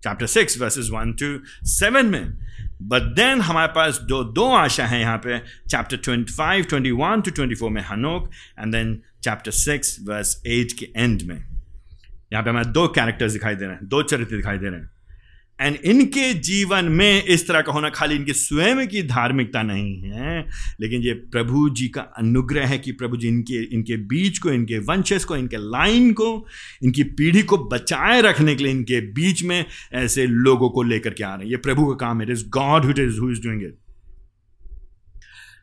S1: Chapter six verses one two seven में बट देन हमारे पास दो दो आशा है यहाँ पे। Chapter twenty five twenty one to twenty four में हनोक and then chapter six verse eight के एंड में। यहाँ पे हमें दो कैरेक्टर्स दिखाई दे रहे हैं, दो चरित्र दिखाई दे रहे हैं। एंड इनके जीवन में इस तरह का होना खाली इनके स्वयं की धार्मिकता नहीं है, लेकिन ये प्रभु जी का अनुग्रह है कि प्रभु जी इनके इनके बीच को, इनके वंशज को, इनके लाइन को, इनकी पीढ़ी को बचाए रखने के लिए इनके बीच में ऐसे लोगों को लेकर के आ रहे हैं। ये प्रभु का काम it is God who is who is doing it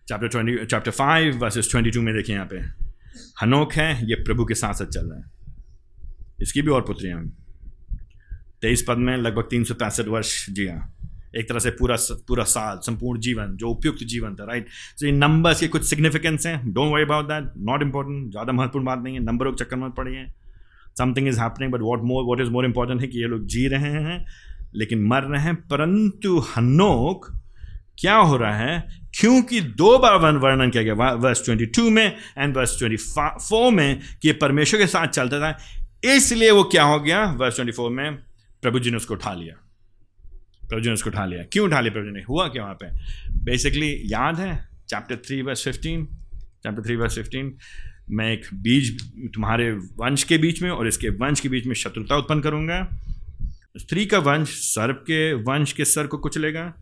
S1: chapter twenty chapter five verses twenty two में देखिए यहाँ पे। हनोक है, ये प्रभु के साथ साथ चल रहे हैं। इसकी भी और पुत्रियाँ हैं। तेईस पद में लगभग तीन सौ पैंसठ वर्ष जिया एक तरह से पूरा पूरा साल, संपूर्ण जीवन, जो उपयुक्त जीवन था राइट सो ये नंबर्स के कुछ सिग्निफिकेंस हैं। Don't worry about that not important ज़्यादा महत्वपूर्ण बात नहीं है। नंबरों के चक्कर में पड़िए something is happening but what more what is more important है कि ये लोग जी रहे हैं, लेकिन मर रहे हैं। परंतु हनोक क्या हो रहा है? क्योंकि दो बार वन, वर्णन किया गया। वर्स 22 में एंड वर्स 24 में कि परमेश्वर के साथ चलता था। इसलिए वो क्या हो गया? वर्स 24 में प्रभु जी ने उसको उठा लिया। प्रभु जी ने उसको उठा लिया। क्यों उठा लिया प्रभु जी ने? हुआ क्या वहाँ पे? बेसिकली याद है chapter three verse fifteen chapter three verse fifteen मैं एक बीज, तुम्हारे वंश के बीच में और इसके वंश के बीच में शत्रुता उत्पन्न करूँगा। स्त्री का वंश सर्प के वंश के सर को कुचलेगा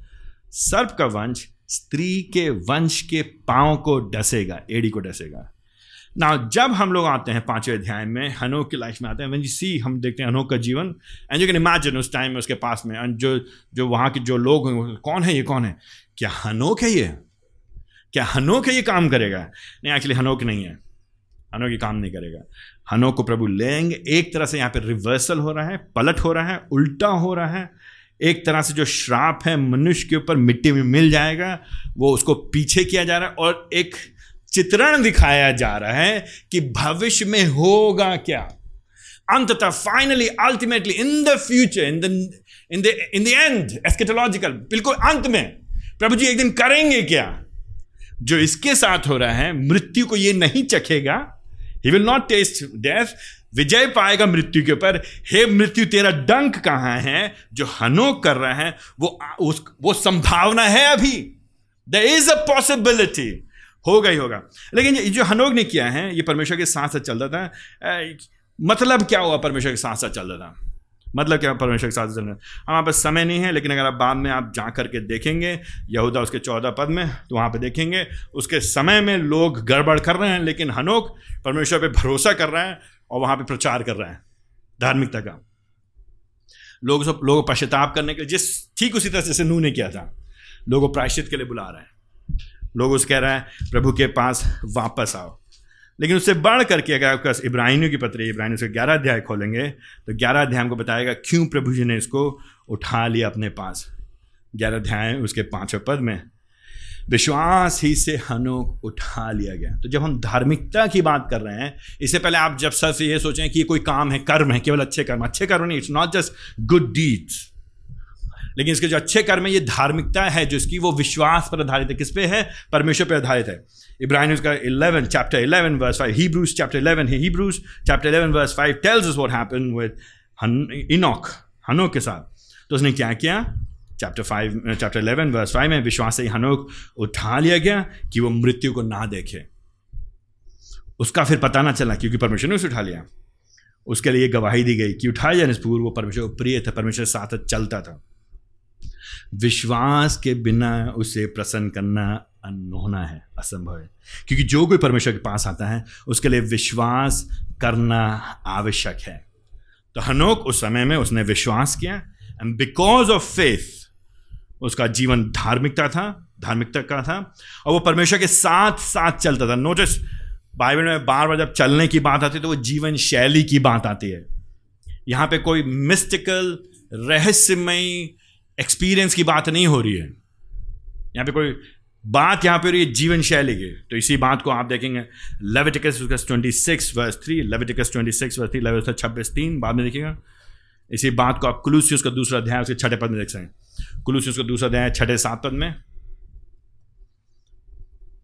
S1: सर्प का वंश स्त्री के वंश के पाँव को डसेगा, एड़ी को डसेगा। ना जब हम लोग आते हैं पाँचवें अध्याय में, हनोक की लाइफ में आते हैं वन जी सी हम देखते हैं हनोक का जीवन एंड यू कैन इमेजिन उस टाइम में उसके पास में एंड जो जो वहाँ के जो लोग हैं कौन है ये, कौन है? क्या हनोक है ये? क्या हनोक है ये काम करेगा? नहीं एक्चुअली हनोक नहीं है। हनोक ये काम नहीं करेगा। हनोक को प्रभु लेंगे। एक तरह से यहाँ पे रिवर्सल हो रहा है, पलट हो रहा है, उल्टा हो रहा है। एक तरह से जो श्राप है, मनुष्य के ऊपर मिट्टी में मिल जाएगा, वो उसको पीछे किया जा रहा है, और एक चित्रण दिखाया जा रहा है कि भविष्य में होगा क्या। अंततः finally ultimately in the future in the in the in the end eschatological बिल्कुल अंत में, प्रभु जी एक दिन करेंगे क्या? जो इसके साथ हो रहा है, मृत्यु को ये नहीं चखेगा। He will not taste death विजय पाएगा मृत्यु के ऊपर। हे मृत्यु, तेरा डंक कहाँ है? जो हनोक कर रहा है, वो उस, वो संभावना है अभी। द इज़ अ पॉसिबिलिटी होगा ही होगा। लेकिन जो हनोक ने किया है, ये परमेश्वर के साथ साथ चलता था मतलब क्या हुआ परमेश्वर के साथ साथ चलता था? मतलब क्या परमेश्वर के साथ चल रहा है हमारे पास समय नहीं है, लेकिन अगर आप बाद में आप जा करके देखेंगे, यहूदा उसके चौदह पद में तो वहाँ पे देखेंगे, उसके समय में लोग गड़बड़ कर रहे हैं, लेकिन हनोक परमेश्वर पे भरोसा कर रहा है और वहाँ पे प्रचार कर रहा है, धार्मिकता का। लोग सब, लोगों पश्चाताप करने के लिए, जिस, ठीक उसी तरह से नू ने किया था, लोगों प्रायश्चित के लिए बुला रहे हैं। लोग उस कह रहे हैं, प्रभु के पास वापस आओ। लेकिन उससे बढ़ करके अगर आपके पास इब्राहिमियों की पत्री इब्राहिम से ग्यारह अध्याय खोलेंगे तो ग्यारह अध्याय हमको बताएगा, क्यों प्रभु जी ने इसको उठा लिया अपने पास? ग्यारह अध्याय उसके पाँचवें पद में, विश्वास ही से हनोक उठा लिया गया। तो जब हम धार्मिकता की बात कर रहे हैं, इससे पहले आप जब सिर्फ़ ये सोचें कि ये कोई काम है, कर्म है, केवल अच्छे कर्म। अच्छे कर्म नहीं it's not just good deeds लेकिन इसके जो अच्छे कर्म है, ये धार्मिकता है, जो इसकी वो विश्वास पर आधारित है। किस पे है? परमेश्वर पर आधारित है। इब्राहिम का 11 chapter 11 verse 5 Hebrews chapter 11 Hebrews chapter 11 verse 5 tells us what happened with Enoch हनोक के साथ। तो उसने क्या किया? Chapter five chapter eleven verse five में विश्वास से हनोक उठा लिया गया कि वो मृत्यु को ना देखे। उसका फिर पता ना चला क्योंकि परमेश्वर ने उसे उठा लिया। उसके लिए गवाही दी गई कि उठाया जाने पूर्व वो परमेश्वर प्रिय था, परमेश्वर साथ चलता था। विश्वास के बिना उसे प्रसन्न करना अनहोना है, असंभव है। क्योंकि जो कोई परमेश्वर के पास आता है, उसके लिए विश्वास करना आवश्यक है। तो हनोक उस समय में उसने विश्वास किया एंड बिकॉज़ ऑफ़ फेथ उसका जीवन धार्मिकता था, धार्मिकता का था, और वो परमेश्वर के साथ साथ चलता था। नोटिस बाइबल में बार बार जब चलने की बात आती है तो वो जीवन शैली की बात आती है। यहाँ पे कोई मिस्टिकल रहस्यमयी एक्सपीरियंस की बात नहीं हो रही है। यहाँ पे कोई बात यहाँ पे हो रही है जीवन शैली की। तो इसी बात को आप देखेंगे। Leviticus twenty six verse three Leviticus twenty six verse three Leviticus छब्बीस तीन, बाद में देखिएगा। इसी बात को आप कुलूसियस का दूसरा अध्याय, उसके छठे पद में देख सकते कुलूसियस का दूसरा अध्याय, छठे सात पद में।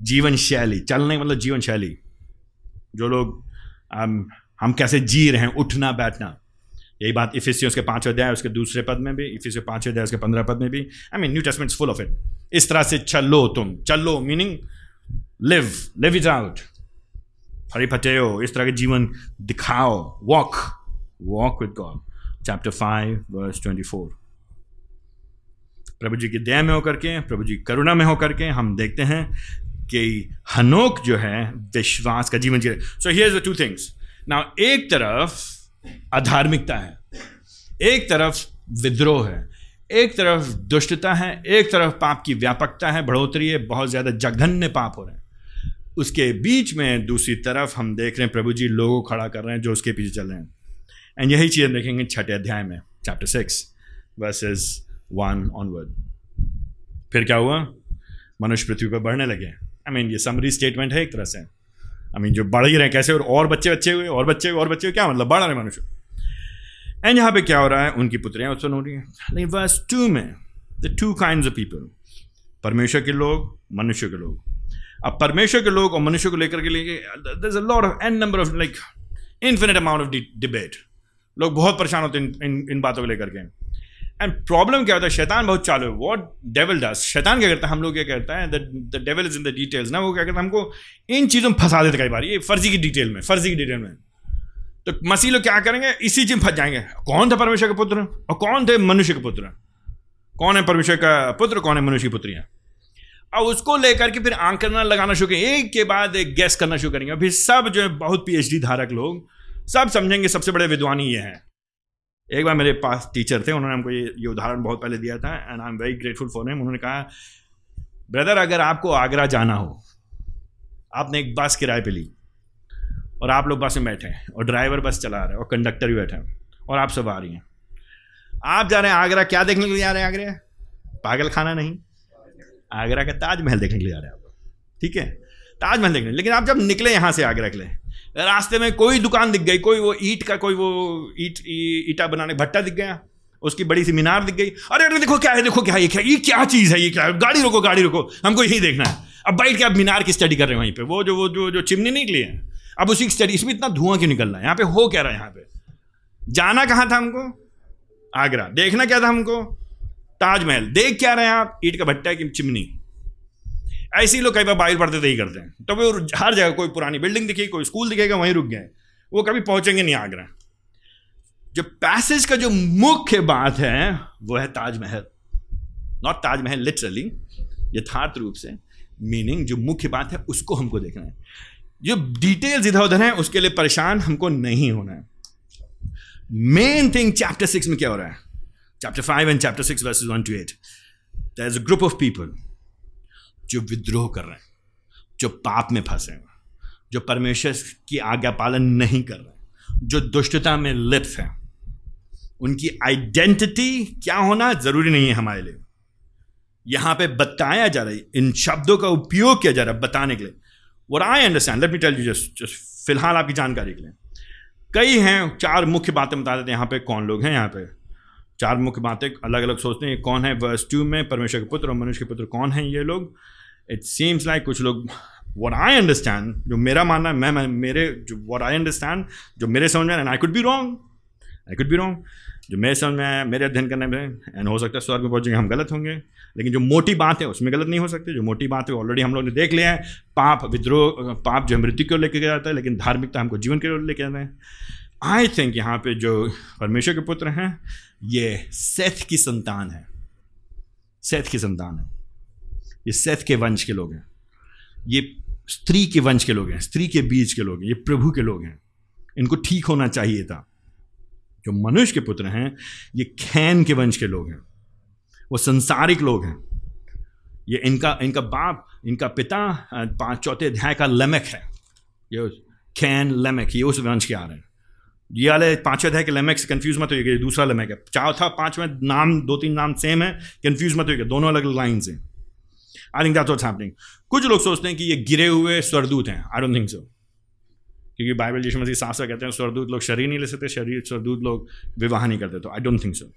S1: जीवन शैली, चलने मतलब जीवन शैली। जो लोग हम कैसे जी रहे हैं, उठना, बैठना। यही बात इफिसियों के पाँचवें अध्याय, उसके दूसरे पद में भी, इफिसियो पाँचवें अध्याय, उसके पंद्रह पद में भी। I mean new testament full of it इस तरह से चलो तुम। चलो meaning live live it out फरी फटेओ इस तरह के जीवन दिखाओ। Walk walk with God chapter five verse twenty four प्रभु जी की दया में होकर के, प्रभु जी करुणा में होकर के हम देखते हैं कि हनोक जो है, विश्वास का जीवन जी so here two things now एक तरफ़ अधार्मिकता है। एक तरफ़ विद्रोह है एक तरफ़ दुष्टता है एक तरफ़ पाप की व्यापकता है बढ़ोतरी है बहुत ज़्यादा जघन्य पाप हो रहे हैं। उसके बीच में दूसरी तरफ़ हम देख रहे हैं प्रभु जी लोगों को खड़ा कर रहे हैं जो उसके पीछे चल रहे हैं। एंड यही चीज़ देखेंगे छठे अध्याय में chapter six verses one onward फिर क्या हुआ? मनुष्य पृथ्वी पर बढ़ने लगे। आई I मीन mean, ये समरी स्टेटमेंट है एक तरह से। आई मीन जो बढ़ ही रहे कैसे और और बच्चे बच्चे हुए और बच्चे और बच्चे हुए क्या मतलब? बढ़ रहे मनुष्य। एंड यहाँ पे क्या हो रहा है? उनकी पुत्रियाँ उत्पन्न हो रही हैं। लेकिन वर्स टू में the two kind of people परमेश्वर के लोग मनुष्य के लोग। अब परमेश्वर के लोग और मनुष्य को लेकर के लिए there a lot of an number of like infinite amount of debate लोग बहुत परेशान होते हैं इन, इन, इन बातों को लेकर के। एंड प्रॉब्लम क्या होता है? शैतान बहुत चालू है। वॉट डेवल डस शैतान क्या करता है? हम लोग क्या करता है? The devil is in the details ना वो क्या करता है? हमको इन चीज़ों में फंसा देते कई बार। ये फर्जी की डिटेल में, फर्जी की डिटेल में। तो मसीह लोग क्या करेंगे? इसी चीज़ में फंस जाएँगे। कौन था परमेश्वर का पुत्र? और कौन थे मनुष्य के पुत्र? कौन है परमेश्वर का पुत्र? कौन है मनुष्य की पुत्रियाँ अब उसको लेकर के फिर आंकड़ना लगाना शुरू करेंगे। एक के बाद एक गैस करना शुरू करेंगे। फिर सब जो है बहुत पीएचडी धारक लोग, सब समझेंगे सबसे बड़े विद्वानी ये हैं। एक बार मेरे पास टीचर थे, उन्होंने हमको ये ये उदाहरण बहुत पहले दिया था and I am very grateful for him उन्होंने कहा ब्रदर अगर आपको आगरा जाना हो, आपने एक बस किराए पे ली, और आप लोग बस में बैठे हैं, और ड्राइवर बस चला रहे हैं, और कंडक्टर भी बैठे हैं, और आप सब आ रही हैं, आप जा रहे हैं आगरा, क्या देखने के लिए जा रहे हैं आगरा? पागल खाना नहीं। आगरा का ताजमहल देखने के लिए जा रहे हैं आप ठीक है? ताजमहल देखने। लेकिन आप जब निकले यहाँ से आगरा के लिए रास्ते में कोई दुकान दिख गई, कोई वो ईट का, कोई वो ईट ईटा बनाने, भट्टा दिख गया, उसकी बड़ी सी मीनार दिख गई। अरे अरे, देखो क्या है, देखो क्या ये क्या ये क्या चीज़ है, ये क्या है गाड़ी रोको गाड़ी रोको, हमको यही देखना है। अब बैठ के आप मीनार की स्टडी कर रहे हैं वहीं पे, वो जो वो जो जो चिमनी निकली है, अब उसी की स्टडी इसमें इतना धुआँ क्यों निकल रहा है? यहाँ पे हो क्या रहा है यहाँ पे? जाना कहाँ था हमको? आगरा, देखना क्या था हमको? ताजमहल, देख क्या रहे हैं आप, ईट का भट्टा की चिमनी। ऐसे ही लोग कई बार बाइल पढ़ते तो ही करते हैं। तो वो हर जगह कोई पुरानी बिल्डिंग दिखेगी, कोई स्कूल दिखेगा, वहीं रुक गए। वो कभी पहुँचेंगे नहीं आगरा। जो पैसेज का जो मुख्य बात है, वो है ताजमहल। नॉट ताजमहल लिटरली यथार्थ रूप से मीनिंग जो मुख्य बात है, उसको हमको देखना है। जो डिटेल्स इधर उधर है, उसके लिए परेशान हमको नहीं होना है। मेन थिंग चैप्टर सिक्स में क्या हो रहा है? Chapter five and chapter six verses one two eight there is a group of people जो विद्रोह कर रहे हैं, जो पाप में फंसे हैं, जो परमेश्वर की आज्ञा पालन नहीं कर रहे हैं, जो दुष्टता में लिप्त हैं, उनकी आइडेंटिटी क्या होना ज़रूरी नहीं है हमारे लिए। यहाँ पे बताया जा रहा है, इन शब्दों का उपयोग किया जा रहा है बताने के लिए। और I understand let me tell you just just फ़िलहाल आपकी जानकारी के लिए। कई हैं, चार मुख्य बातें बता देते हैं, यहाँ पे कौन लोग हैं, यहाँ पे। चार मुख्य बातें अलग अलग सोचते हैं कौन है वर्स टू में, परमेश्वर के पुत्र और मनुष्य के पुत्र कौन हैं, ये लोग। इट सीम्स लाइक कुछ लोग वट आई अंडरस्टैंड जो मेरा मानना है मैं, मैं मेरे जो वट आई अंडरस्टैंड जो मेरे समझ में I could be wrong I could be wrong जो मेरे समझ में आया मेरे अध्ययन करने में एंड हो सकता है स्वर्ग में पहुँचेंगे हम गलत होंगे लेकिन जो मोटी बात है उसमें गलत नहीं हो सकती जो मोटी बात है ऑलरेडी हम लोग ने देख लिया है पाप विद्रोह पाप जो है मृत्यु की को लेकर जाता है लेकिन धार्मिकता हमको जीवन के लेके जाते हैं। आई थिंक यहाँ पे जो परमेश्वर के पुत्र हैं ये सेथ की संतान है सेथ की संतान है। ये सेथ के वंश के लोग हैं। ये स्त्री के वंश के लोग हैं, स्त्री के बीच के लोग हैं, ये प्रभु के लोग हैं। इनको ठीक होना चाहिए था। जो मनुष्य के पुत्र हैं, ये खैन के वंश के लोग हैं। वो संसारिक लोग हैं। ये इनका इनका बाप, इनका पिता पाँच, चौथे अध्याय का लेमक है। ये खैन लेमक, ये उस वंश के आ रहे हैं। ये वाले पाँचवें अध्याय के लेमक से कन्फ्यूज़ मत होइएगा दूसरा लेमक है। चौथा पाँचवें नाम, दो तीन नाम सेम है कन्फ्यूज़ मत होइएगा, दोनों अलग अलग लाइन से I think that's what's happening कुछ लोग सोचते हैं कि ये गिरे हुए स्वरदूत हैं. आई डोंट थिंक सो क्योंकि बाइबल यीशु मसीह साफ़ साफ़ कहते हैं स्वरदूत लोग शरीर नहीं ले सकते, शरीर स्वरदूत लोग विवाह नहीं करते. तो आई डोंट थिंक सो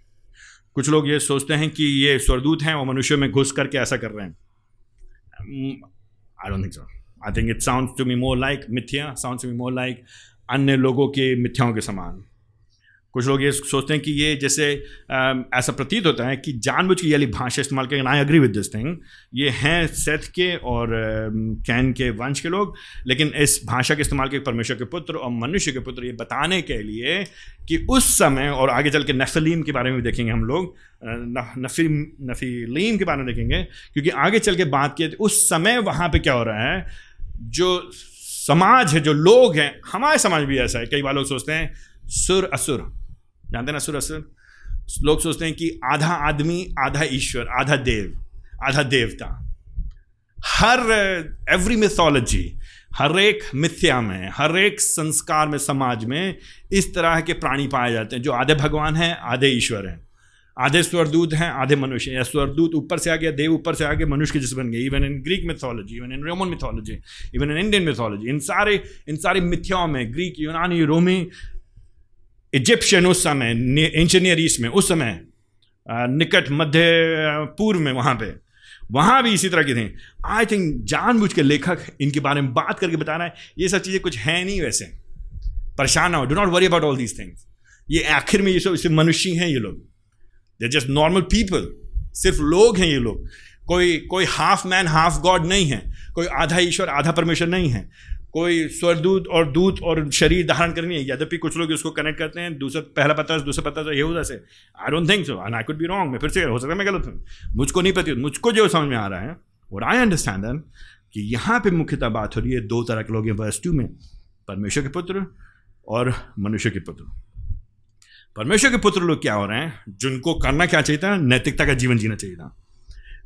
S1: कुछ लोग ये सोचते हैं कि ये स्वरदूत हैं और मनुष्य में घुस करके ऐसा कर रहे हैं. I don't think so I think it sound to me more like मिथ्या sound to me more like अन्य लोगों के मिथ्याओं के समान. कुछ लोग ये सोचते हैं कि ये जैसे ऐसा प्रतीत होता है कि जानबूझ के वाली भाषा इस्तेमाल करें I agree with this thing ये हैं सेथ के और कैन के वंश के लोग, लेकिन इस भाषा के इस्तेमाल के परमेश्वर के पुत्र और मनुष्य के पुत्र ये बताने के लिए कि उस समय और आगे चल के नफलीम के बारे में भी देखेंगे हम लोग नफी नफीलीम के बारे में देखेंगे, क्योंकि आगे चल के बात किए उस समय वहाँ पर क्या हो रहा है, जो समाज है, जो लोग हैं, हमारे समाज भी ऐसा है, कई बार लोग सोचते हैं, सुर असुर। जानते ना सुर लोग सोचते हैं कि आधा आदमी, आधा ईश्वर, आधा देव, आधा देवता. हर एवरी मिथोलॉजी हर एक मिथ्या में, हर एक संस्कार में, समाज में इस तरह के प्राणी पाए जाते हैं, जो आधे भगवान हैं, आधे ईश्वर हैं. आधे स्वरदूत हैं, आधे मनुष्य या स्वरदूत ऊपर से आ गया, देव ऊपर से आ गया, मनुष्य के जिस बन गए. Even in Greek mythology even in Roman mythology even in Indian mythology इन सारे, इन सारी मिथ्याओं में ग्रीक यूनानी रोमी इजिप्शियन उस समय इंजीनियर ईस्ट में, उस समय निकट मध्य पूर्व में वहाँ पे। वहाँ भी इसी तरह की थी। आई थिंक जानबूझ के लेखक इनके बारे में बात करके बता रहा है, ये सब चीज़ें कुछ है नहीं वैसे। परेशान ना हो do not worry about all these things ये आखिर में ये सब, सिर्फ़ मनुष्य हैं ये लोग। दे जस्ट नॉर्मल पीपल सिर्फ़ लोग हैं ये लोग। कोई कोई हाफ़ मैन हाफ़ गॉड नहीं है। कोई आधा ईश्वर, आधा परमेश्वर नहीं है। कोई स्वरदूत और दूत और शरीर धारण करनी है। यद्यपि कुछ लोग इसको कनेक्ट करते हैं, दूसरा, पहला पता दूसरा पता ये हो। से I don't think so and I could be wrong मैं फिर से हो सकता मैं गलत हूँ। मुझको नहीं पता, मुझको जो समझ में आ रहा है और आई अंडरस्टैंड दैट कि यहाँ पे मुख्यतः बात हो रही है दो तरह के लोग हैं वर्स टू में, परमेश्वर के पुत्र और मनुष्य के पुत्र। परमेश्वर के पुत्र लोग क्या हो रहे हैं? जिनको करना क्या चाहिए था? नैतिकता का जीवन जीना चाहिए था।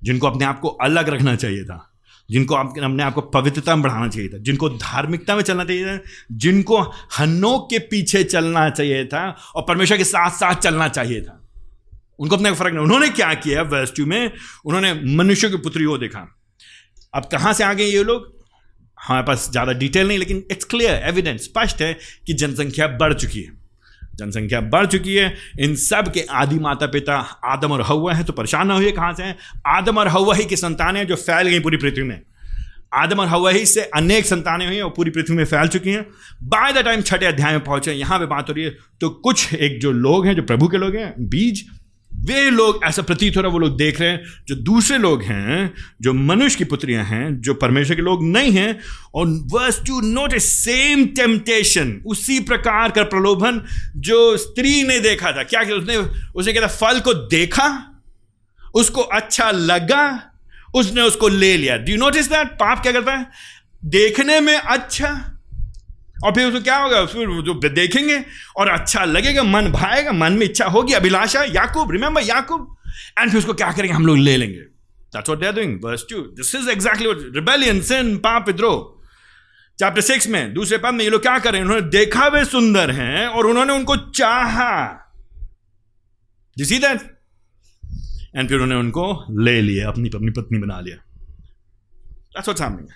S1: जिनको अपने आप को अलग रखना चाहिए था। जिनको आप अपने आप को पवित्रता में बढ़ाना चाहिए था, जिनको धार्मिकता में चलना चाहिए था, जिनको हन्नों के पीछे चलना चाहिए था और परमेश्वर के साथ साथ चलना चाहिए था। उनको अपने फ़र्क नहीं, उन्होंने क्या किया वर्स टू में? उन्होंने मनुष्य की पुत्री को देखा। अब कहाँ से आ गए ये लोग? हमारे पास ज़्यादा डिटेल नहीं, लेकिन इट्स क्लियर एविडेंस स्पष्ट है कि जनसंख्या बढ़ चुकी है। जनसंख्या बढ़ चुकी है। इन सब के आदि माता पिता आदम और हवा हैं तो परेशान ना हुए कहाँ से हैं। आदम और हवा ही की संतान हैं जो फैल गई पूरी पृथ्वी में। आदम और हवा ही से अनेक संतानें हुई और पूरी पृथ्वी में फैल चुकी हैं। बाय द टाइम छठे अध्याय में पहुँचे, यहाँ पे बात हो रही है तो कुछ एक जो लोग हैं, जो प्रभु के लोग हैं, बीज वे लोग, ऐसा प्रतीत हो रहा है, वो लोग देख रहे हैं, जो दूसरे लोग हैं, जो मनुष्य की पुत्रियाँ हैं, जो परमेश्वर के लोग नहीं हैं, और verse two note a same temptation, उसी प्रकार का प्रलोभन जो स्त्री ने देखा था। क्या उसने, उसे कहता फल को देखा, उसको अच्छा लगा, उसने उसको ले लिया। डू नोटिस दैट पाप क्या करता है? देखने में अच्छा और फिर उसको क्या होगा? फिर जो देखेंगे और अच्छा लगेगा, मन भाएगा, मन में इच्छा होगी, अभिलाषा, याकूब रिमेंबर याकूब? एंड फिर उसको क्या करेंगे? हम लोग ले लेंगे। What they are doing verse 2 this is exactly what rebellion sin पाप, विद्रोह। चैप्टर सिक्स में, दूसरे पद में ये लोग क्या करें उन्होंने देखा वे सुंदर हैं और उन्होंने उनको चाहा। यू सी दैट एंड फिर उन्होंने उनको ले लिया, अपनी अपनी पत्नी बना लिया। That's what's happening.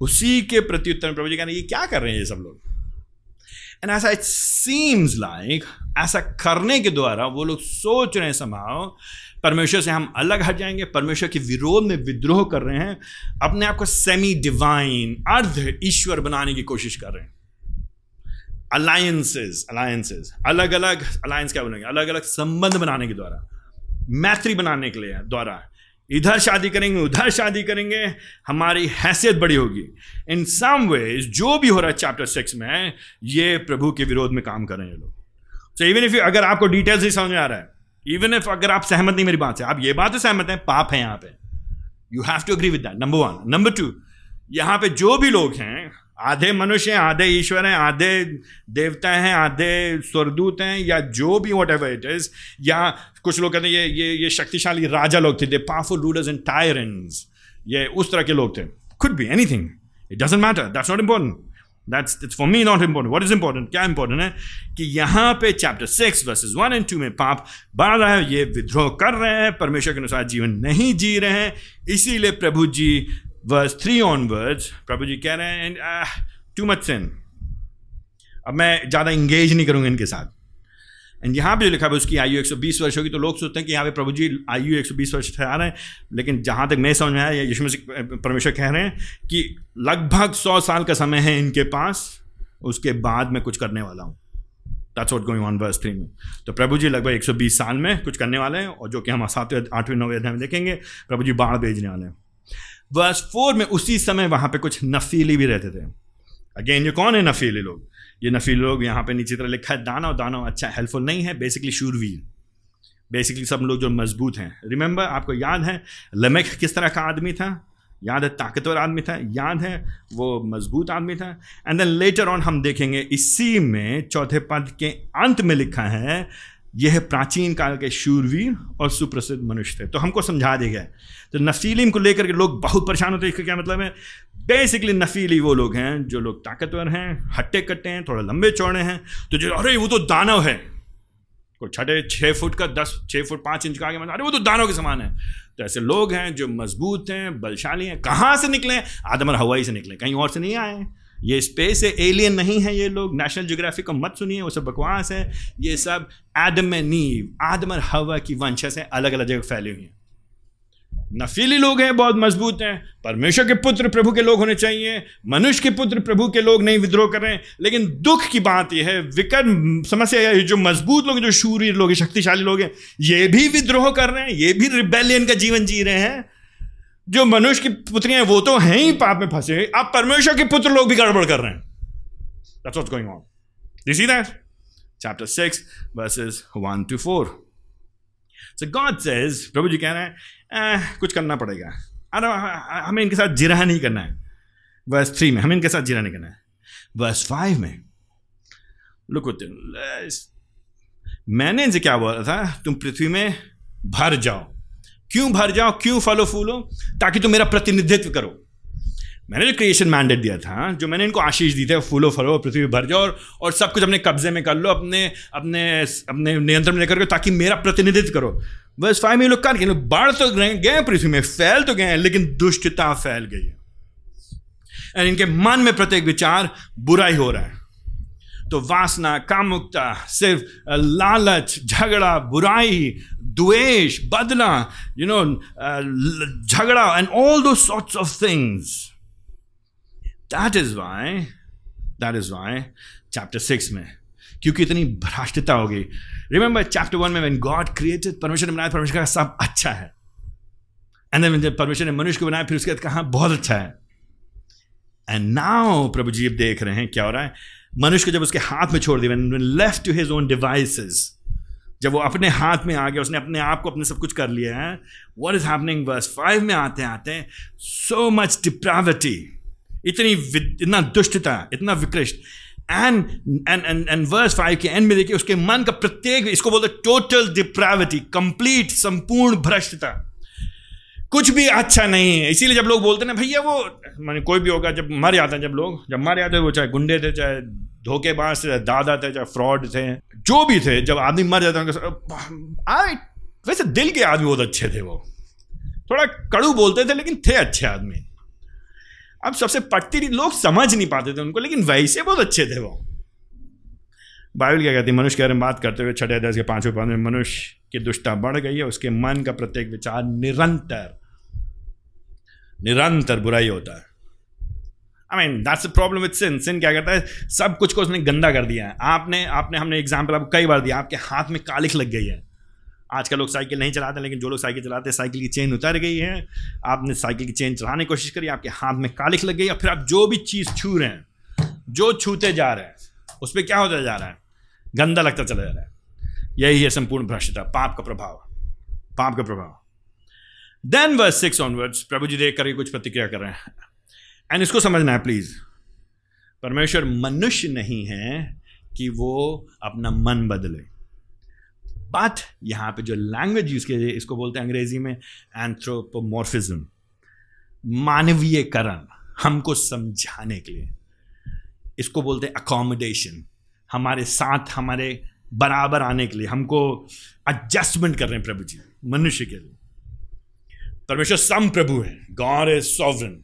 S1: उसी के प्रत्युत्तर प्रभु जी कहने ये क्या कर रहे हैं ये सब लोग? एंड ऐसा इट सीम्स लाइक ऐसा करने के द्वारा वो लोग सोच रहे हैं समाओ परमेश्वर से हम अलग हट जाएँगे, परमेश्वर के विरोध में विद्रोह कर रहे हैं, अपने आप को सेमी डिवाइन अर्ध ईश्वर बनाने की कोशिश कर रहे हैं। अलायंसेस अलायंसेस अलग अलग अलायंस क्या बोलेंगे? अलग अलग संबंध बनाने के द्वारा, मैत्री बनाने के लिए, द्वारा इधर शादी करेंगे, उधर शादी करेंगे, हमारी हैसियत बड़ी होगी। इन सम वेज जो भी हो रहा है चैप्टर सिक्स में, ये प्रभु के विरोध में काम कर रहे हैं ये लोग सो इवन इफ़ अगर आपको डिटेल्स नहीं समझ में आ रहा है इवन इफ़ अगर आप सहमत नहीं मेरी बात से, आप ये बात तो सहमत हैं, पाप है यहाँ पे। You have to agree with that number one number two यहाँ पे जो भी लोग हैं आधे मनुष्य हैं, आधे ईश्वर हैं, आधे देवता हैं, आधे स्वर्गदूत हैं, या जो भी वट एवर इट इज़ या कुछ लोग कहते हैं, ये ये ये शक्तिशाली राजा लोग थे they powerful rulers and tyrants ये उस तरह के लोग थे। Could be anything it doesn't matter that's not important that's it's for me not important what is important क्या इंपॉर्टेंट है? कि यहाँ पे chapter six verses one and two में पाप बढ़ रहा है ये विद्रोह कर रहे हैं, परमेश्वर के अनुसार जीवन नहीं जी रहे हैं। इसीलिए प्रभु जी वर्स थ्री ऑन ऑनवर्ड्स प्रभु जी कह रहे हैं टू मच सिन अब मैं ज़्यादा इंगेज नहीं करूँगा इनके साथ। एंड यहाँ पे जो लिखा है, उसकी आयु 120 वर्ष होगी तो लोग सोचते हैं कि यहाँ पे प्रभु जी आयु 120 वर्ष ठहरा रहे हैं, लेकिन जहाँ तक मैं समझ में आया यीशु मसीह परमेश्वर कह रहे हैं कि लगभग सौ साल का समय है इनके पास, उसके बाद मैं कुछ करने वाला हूँ। That's what going on verse three में। तो प्रभु जी लगभग 120 साल में कुछ करने वाले हैं, और जो कि हम सातवें, आठवें, नौवें अध्याय में देखेंगे, प्रभु जी बाढ़ भेजने वाले हैं। वर्स फोर में उसी समय वहाँ पे कुछ नफीली भी रहते थे। अगेन ये कौन है नफीली लोग? ये नफीली लोग यहाँ पे नीचे तरह लिखा है दानव दानव अच्छा हेल्पफुल नहीं है बेसिकली शूरवीर। बेसिकली सब लोग जो मज़बूत हैं। रिमेंबर आपको याद है लमेक किस तरह का आदमी था? याद है, ताकतवर आदमी था? याद है, वो मज़बूत आदमी था। एंड देन लेटर ऑन हम देखेंगे, इसी में चौथे पद के अंत में लिखा है यह प्राचीन काल के शूरवीर और सुप्रसिद्ध मनुष्य थे। तो हमको समझा दिया गया। तो नफीलिम को लेकर के लोग बहुत परेशान होते हैं, इसका क्या मतलब है? बेसिकली नफीली वो लोग हैं, जो लोग ताकतवर हैं, हट्टे कट्टे हैं, थोड़ा लंबे चौड़े हैं। तो जो, अरे, वो तो दानव है। कोई छठे छः फुट का, दस छः फुट पाँच इंच का आगे मतलब अरे, वो तो दानव के समान है। तो ऐसे लोग हैं जो मज़बूत हैं, बलशाली हैं। कहाँ से निकले? आदमर हवाई से निकले, कहीं और से नहीं आए। ये स्पेस है एलियन नहीं है ये लोग नेशनल जोग्राफी को मत सुनिए, वो सब बकवास है। ये सब एडम नीव आदम और हवा की वंशा से अलग अलग जगह फैली हुई हैं। नफीली लोग हैं, बहुत मज़बूत हैं, परमेश्वर के पुत्र प्रभु के लोग होने चाहिए, मनुष्य के पुत्र प्रभु के लोग नहीं विद्रोह कर रहे हैं। लेकिन दुख की बात यह है, विकट समस्या है, जो मज़बूत लोग जो शूर लोग शक्तिशाली लोग हैं, ये भी विद्रोह कर रहे हैं, ये भी रिबेलियन का जीवन जी रहे हैं। जो मनुष्य की पुत्रियाँ वो तो हैं ही पाप में फंसे अब परमेश्वर के पुत्र लोग भी गड़बड़ कर रहे हैं। That's what's going on. You see that? Chapter 6, verses 1 to 4. So God says, प्रभु जी कह रहे हैं कुछ करना पड़ेगा। अरे हमें इनके साथ जिरा नहीं करना है। वर्स थ्री में हमें इनके साथ जिरा नहीं करना है। वर्स फाइव में लुक मैंने इनसे क्या बोला था? तुम पृथ्वी में भर जाओ। क्यों भर जाओ क्यों फलो फूलो? ताकि तुम मेरा प्रतिनिधित्व करो। मैंने जो क्रिएशन मैंडेट दिया था जो मैंने इनको आशीष दी थी फूलो फलो पृथ्वी भर जाओ और, और सब कुछ अपने कब्जे में कर लो अपने अपने अपने नियंत्रण में लेकर ताकि मेरा प्रतिनिधित्व करो। बस फाइव में लोग कर गए बढ़ तो गए पृथ्वी में फैल तो गए लेकिन दुष्टता फैल गई है। एंड इनके मन में प्रत्येक विचार बुरा ही हो रहा है। तो वासना कामुकता सिर्फ़ लालच झगड़ा बुराई द्वेष, बदला यू नो झगड़ा and all those sorts of things that is why that is why chapter six में, क्योंकि इतनी भ्रष्टता होगी। रिमेंबर चैप्टर वन में व्हेन गॉड क्रिएटेड परमेश्वर ने बनाया, परमेश्वर का सब अच्छा है। एंड देन जब परमेश्वर ने मनुष्य को बनाया, फिर उसके बाद कहा, बहुत अच्छा है। एंड नाउ प्रभु जी देख रहे हैं क्या हो रहा है। मनुष्य को जब उसके हाथ में छोड़ दिया left to his own devices जब वो अपने हाथ में आ गया, उसने अपने आप को अपने सब कुछ कर लिया है what is happening verse five में आते आते सो मच डिप्राविटी इतनी इतना दुष्टता, इतना विकृष्ट। And and and and verse five के एंड में देखिए, उसके मन का प्रत्येक, इसको बोलते टोटल डिप्राविटी कंप्लीट संपूर्ण भ्रष्टता। कुछ भी अच्छा नहीं है, इसीलिए जब लोग बोलते ना, भैया वो, मैंने कोई भी होगा, जब मर जाते हैं, जब लोग, जब मर जाते हैं, वो चाहे गुंडे थे, चाहे धोखेबाज थे, दादा थे, चाहे फ्रॉड थे, जो भी थे, जब आदमी मर जाता आई वैसे दिल के आदमी बहुत अच्छे थे वो। थोड़ा कड़ू बोलते थे, लेकिन थे अच्छे आदमी। अब सबसे पटती लोग समझ नहीं पाते थे उनको, लेकिन वैसे बहुत अच्छे थे वो। बाइबल क्या कहती है, मनुष्य के बारे में बात करते हुए छठे अध्याय के पाँचवें पद में मनुष्य की दुष्टता बढ़ गई है, उसके मन का प्रत्येक विचार निरंतर निरंतर बुराई होता है। I mean that's a problem with sin sin क्या करता है? सब कुछ को उसने गंदा कर दिया है। आपने आपने, हमने एग्ज़ाम्पल आपको कई बार दिया। आपके हाथ में कालिख लग गई है। आजकल लोग साइकिल नहीं चलाते, लेकिन जो लोग साइकिल चलाते हैं साइकिल की चेन उतर गई है। आपने साइकिल की चेन चलाने की कोशिश करी, आपके हाथ में कालिख लग गई, और फिर आप जो भी चीज़ छू रहे हैं, जो छूते जा रहे हैं, उस पर क्या होता जा रहा है? गंदा लगता चला जा रहा है। यही है संपूर्ण भ्रष्टता, पाप का प्रभाव। पाप का प्रभाव। देन वर्स सिक्स ऑनवर्ड्स प्रभु जी देख करके कुछ प्रतिक्रिया कर रहे हैं। एंड इसको समझना है प्लीज़ परमेश्वर मनुष्य नहीं है कि वो अपना मन बदले। बट यहाँ पे जो लैंग्वेज यूज़ किया इसको बोलते हैं अंग्रेज़ी में एंथ्रोपोमोर्फिज्म मानवीयकरण, हमको समझाने के लिए। इसको बोलते हैं अकोमोडेशन हमारे साथ, हमारे बराबर आने के लिए हमको एडजस्टमेंट कर रहे हैं प्रभु जी, मनुष्य के लिए। परमेश्वर सम प्रभु है गॉड इज़ सॉवरन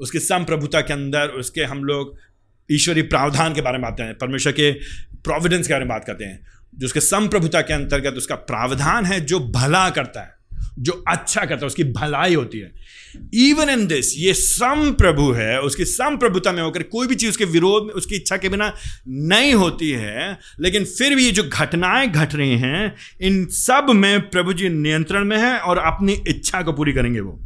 S1: उसकी संप्रभुता के अंदर, उसके हम लोग ईश्वरीय प्रावधान के बारे में बात करते हैं, परमेश्वर के प्रोविडेंस के बारे में बात करते हैं, जो उसके संप्रभुता के अंतर्गत उसका प्रावधान है, जो भला करता है, जो अच्छा करता है, उसकी भलाई होती है। इवन इन दिस ये सम प्रभु है, उसकी सम प्रभुता में होकर कोई भी चीज़, उसके विरोध में, उसकी इच्छा के बिना नहीं होती है, लेकिन फिर भी ये जो घटनाएँ घट रही हैं, इन सब में प्रभु जी नियंत्रण में है और अपनी इच्छा को पूरी करेंगे वो।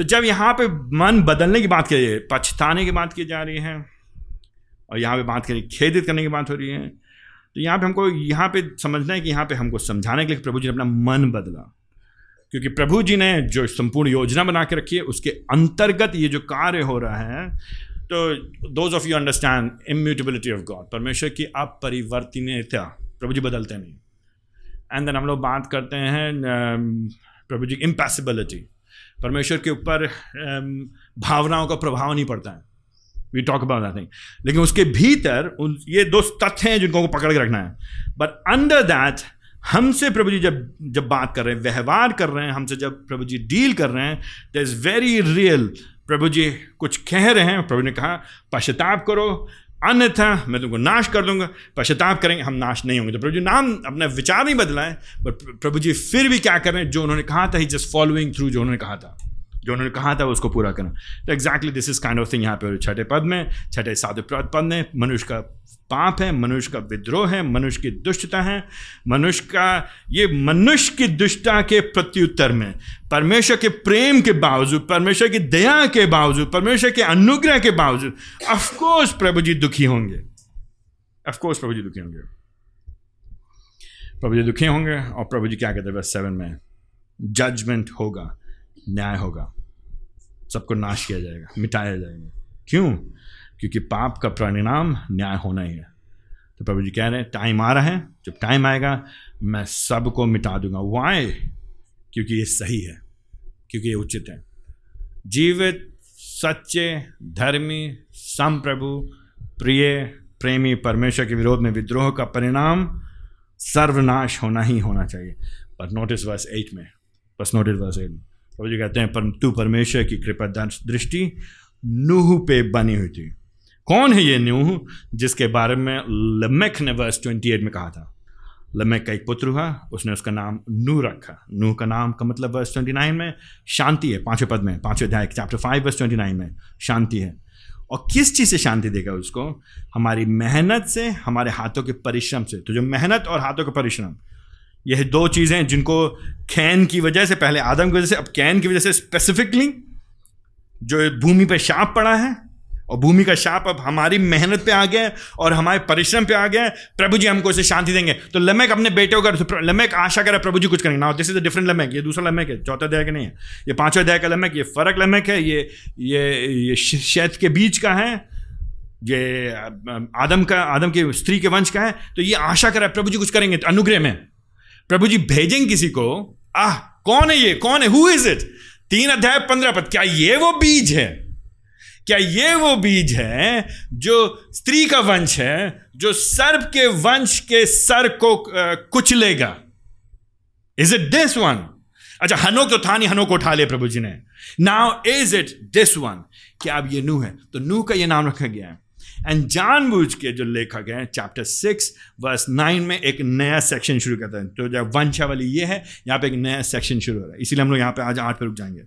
S1: तो जब यहाँ पे मन बदलने की बात की पछताने की बात की जा रही है, और यहाँ पे बात करी, खेदित करने की बात हो रही है तो यहाँ पे हमको, यहाँ पे समझना है कि यहाँ पे हमको समझाने के लिए प्रभु जी ने अपना मन बदला। क्योंकि प्रभु जी ने जो संपूर्ण योजना बना के रखी है, उसके अंतर्गत ये जो कार्य हो रहा है तो those of you understand immutability of God परमेश्वर की अपरिवर्तनीयता, प्रभु जी बदलते नहीं। एंड देन हम लोग बात करते हैं प्रभु जी इम्पैसिबिलिटी परमेश्वर के ऊपर भावनाओं का प्रभाव नहीं पड़ता है। We talk about that thing लेकिन उसके भीतर उन, ये दो तथ्य हैं जिनको पकड़ के रखना है। बट अंडर दैट हमसे प्रभु जी जब जब बात कर रहे हैं, व्यवहार कर रहे हैं, हमसे जब प्रभु जी डील कर रहे हैं द इज़ वेरी रियल प्रभु जी कुछ कह रहे हैं, प्रभु ने कहा, पश्चाताप करो अन्यथा मैं तुमको नाश कर दूँगा। पश्चाताप करेंगे, हम नाश नहीं होंगे। तो प्रभु जी नाम अपना विचार नहीं बदला है बट प्रभु जी फिर भी क्या करें जो उन्होंने कहा था ही जस्ट फॉलोइंग थ्रू जो उन्होंने कहा था। जो उन्होंने कहा था, उसको पूरा करना। तो exactly this is kind of thing यहाँ पे छठे पद में, छठे साधु पद में, मनुष्य का पाप है, मनुष्य का विद्रोह है, मनुष्य की दुष्टता है, मनुष्य का, ये मनुष्य की दुष्टता के प्रत्युत्तर में, परमेश्वर के प्रेम के बावजूद, परमेश्वर की दया के बावजूद, परमेश्वर के अनुग्रह के बावजूद अफकोर्स प्रभु जी दुखी होंगे। अफकोर्स प्रभु जी दुखी होंगे। प्रभु जी दुखी होंगे और प्रभु जी क्या कहते हैं सेवन में जजमेंट होगा। न्याय होगा। सबको नाश किया जाएगा, मिटाया जाएगा। क्यों? क्योंकि पाप का परिणाम न्याय होना ही है। तो प्रभु जी कह रहे हैं टाइम आ रहा है, जब टाइम आएगा, मैं सबको मिटा दूँगा। वाई क्योंकि ये सही है, क्योंकि ये उचित है। जीवित, सच्चे, धर्मी सम प्रभु प्रिय, प्रेमी, परमेश्वर के विरोध में विद्रोह का परिणाम सर्वनाश होना ही होना चाहिए। पर नोटिस वर्स एट में बस नोटिस वर्स एट में। जी कहते हैं परंतु परमेश्वर की कृपा दृष्टि नूह पे बनी हुई थी। कौन है ये नूह, जिसके बारे में लमेक ने वर्ष ट्वेंटी एट में कहा था? लमेक का एक पुत्र हुआ, उसने उसका नाम नू रखा। नूह का नाम का मतलब वर्ष ट्वेंटी नाइन में शांति है, पाँचवें पद में, पाँचवें अध्याय chapter five verse twenty nine में शांति है। और किस चीज़ से शांति देगा उसको? हमारी मेहनत से, हमारे हाथों के परिश्रम से। तो जो मेहनत और हाथों का परिश्रम यह दो चीज़ें जिनको खैन की वजह से, पहले आदम की वजह से, अब कैन की वजह से स्पेसिफिकली जो भूमि पर शाप पड़ा है, और भूमि का शाप अब हमारी मेहनत पे आ गया है, और हमारे परिश्रम पे आ गया है, प्रभु जी हमको इसे शांति देंगे। तो लमेक अपने बेटे को तो लमेक आशा करे प्रभु जी कुछ करेंगे। ना this is a different Lamech, ये दूसरा लमेक है, चौथा अध्याय का नहीं है, ये पांचवा अध्याय का लमेक, ये फ़र्क लमेक है, ये ये ये शैत के बीच का है, ये आदम का, आदम की स्त्री के वंश का है तो ये आशा करे प्रभु जी कुछ करेंगे तो अनुग्रह में। प्रभु जी भेजेंगे किसी को? आह, कौन है ये? कौन है? हु इज़ इट तीन अध्याय पंद्रह पद। क्या ये वो बीज है? क्या ये वो बीज है जो स्त्री का वंश है, जो सर्प के वंश के सर को कुचलेगा? इज़ इट दिस वन अच्छा हनोक तो था नहीं, हनोक को उठा ले प्रभु जी ने। Now is it this one क्या अब ये नू है? तो नू का ये नाम रखा गया है। एंड जानबूझ के जो लेखक है चैप्टर सिक्स वर्स नाइन में एक नया सेक्शन शुरू करता है। तो जब वंशावली ये है, यहाँ पे एक नया सेक्शन शुरू हो रहा है। इसीलिए हम लोग यहाँ पे आज आठ पे रुक जाएँगे।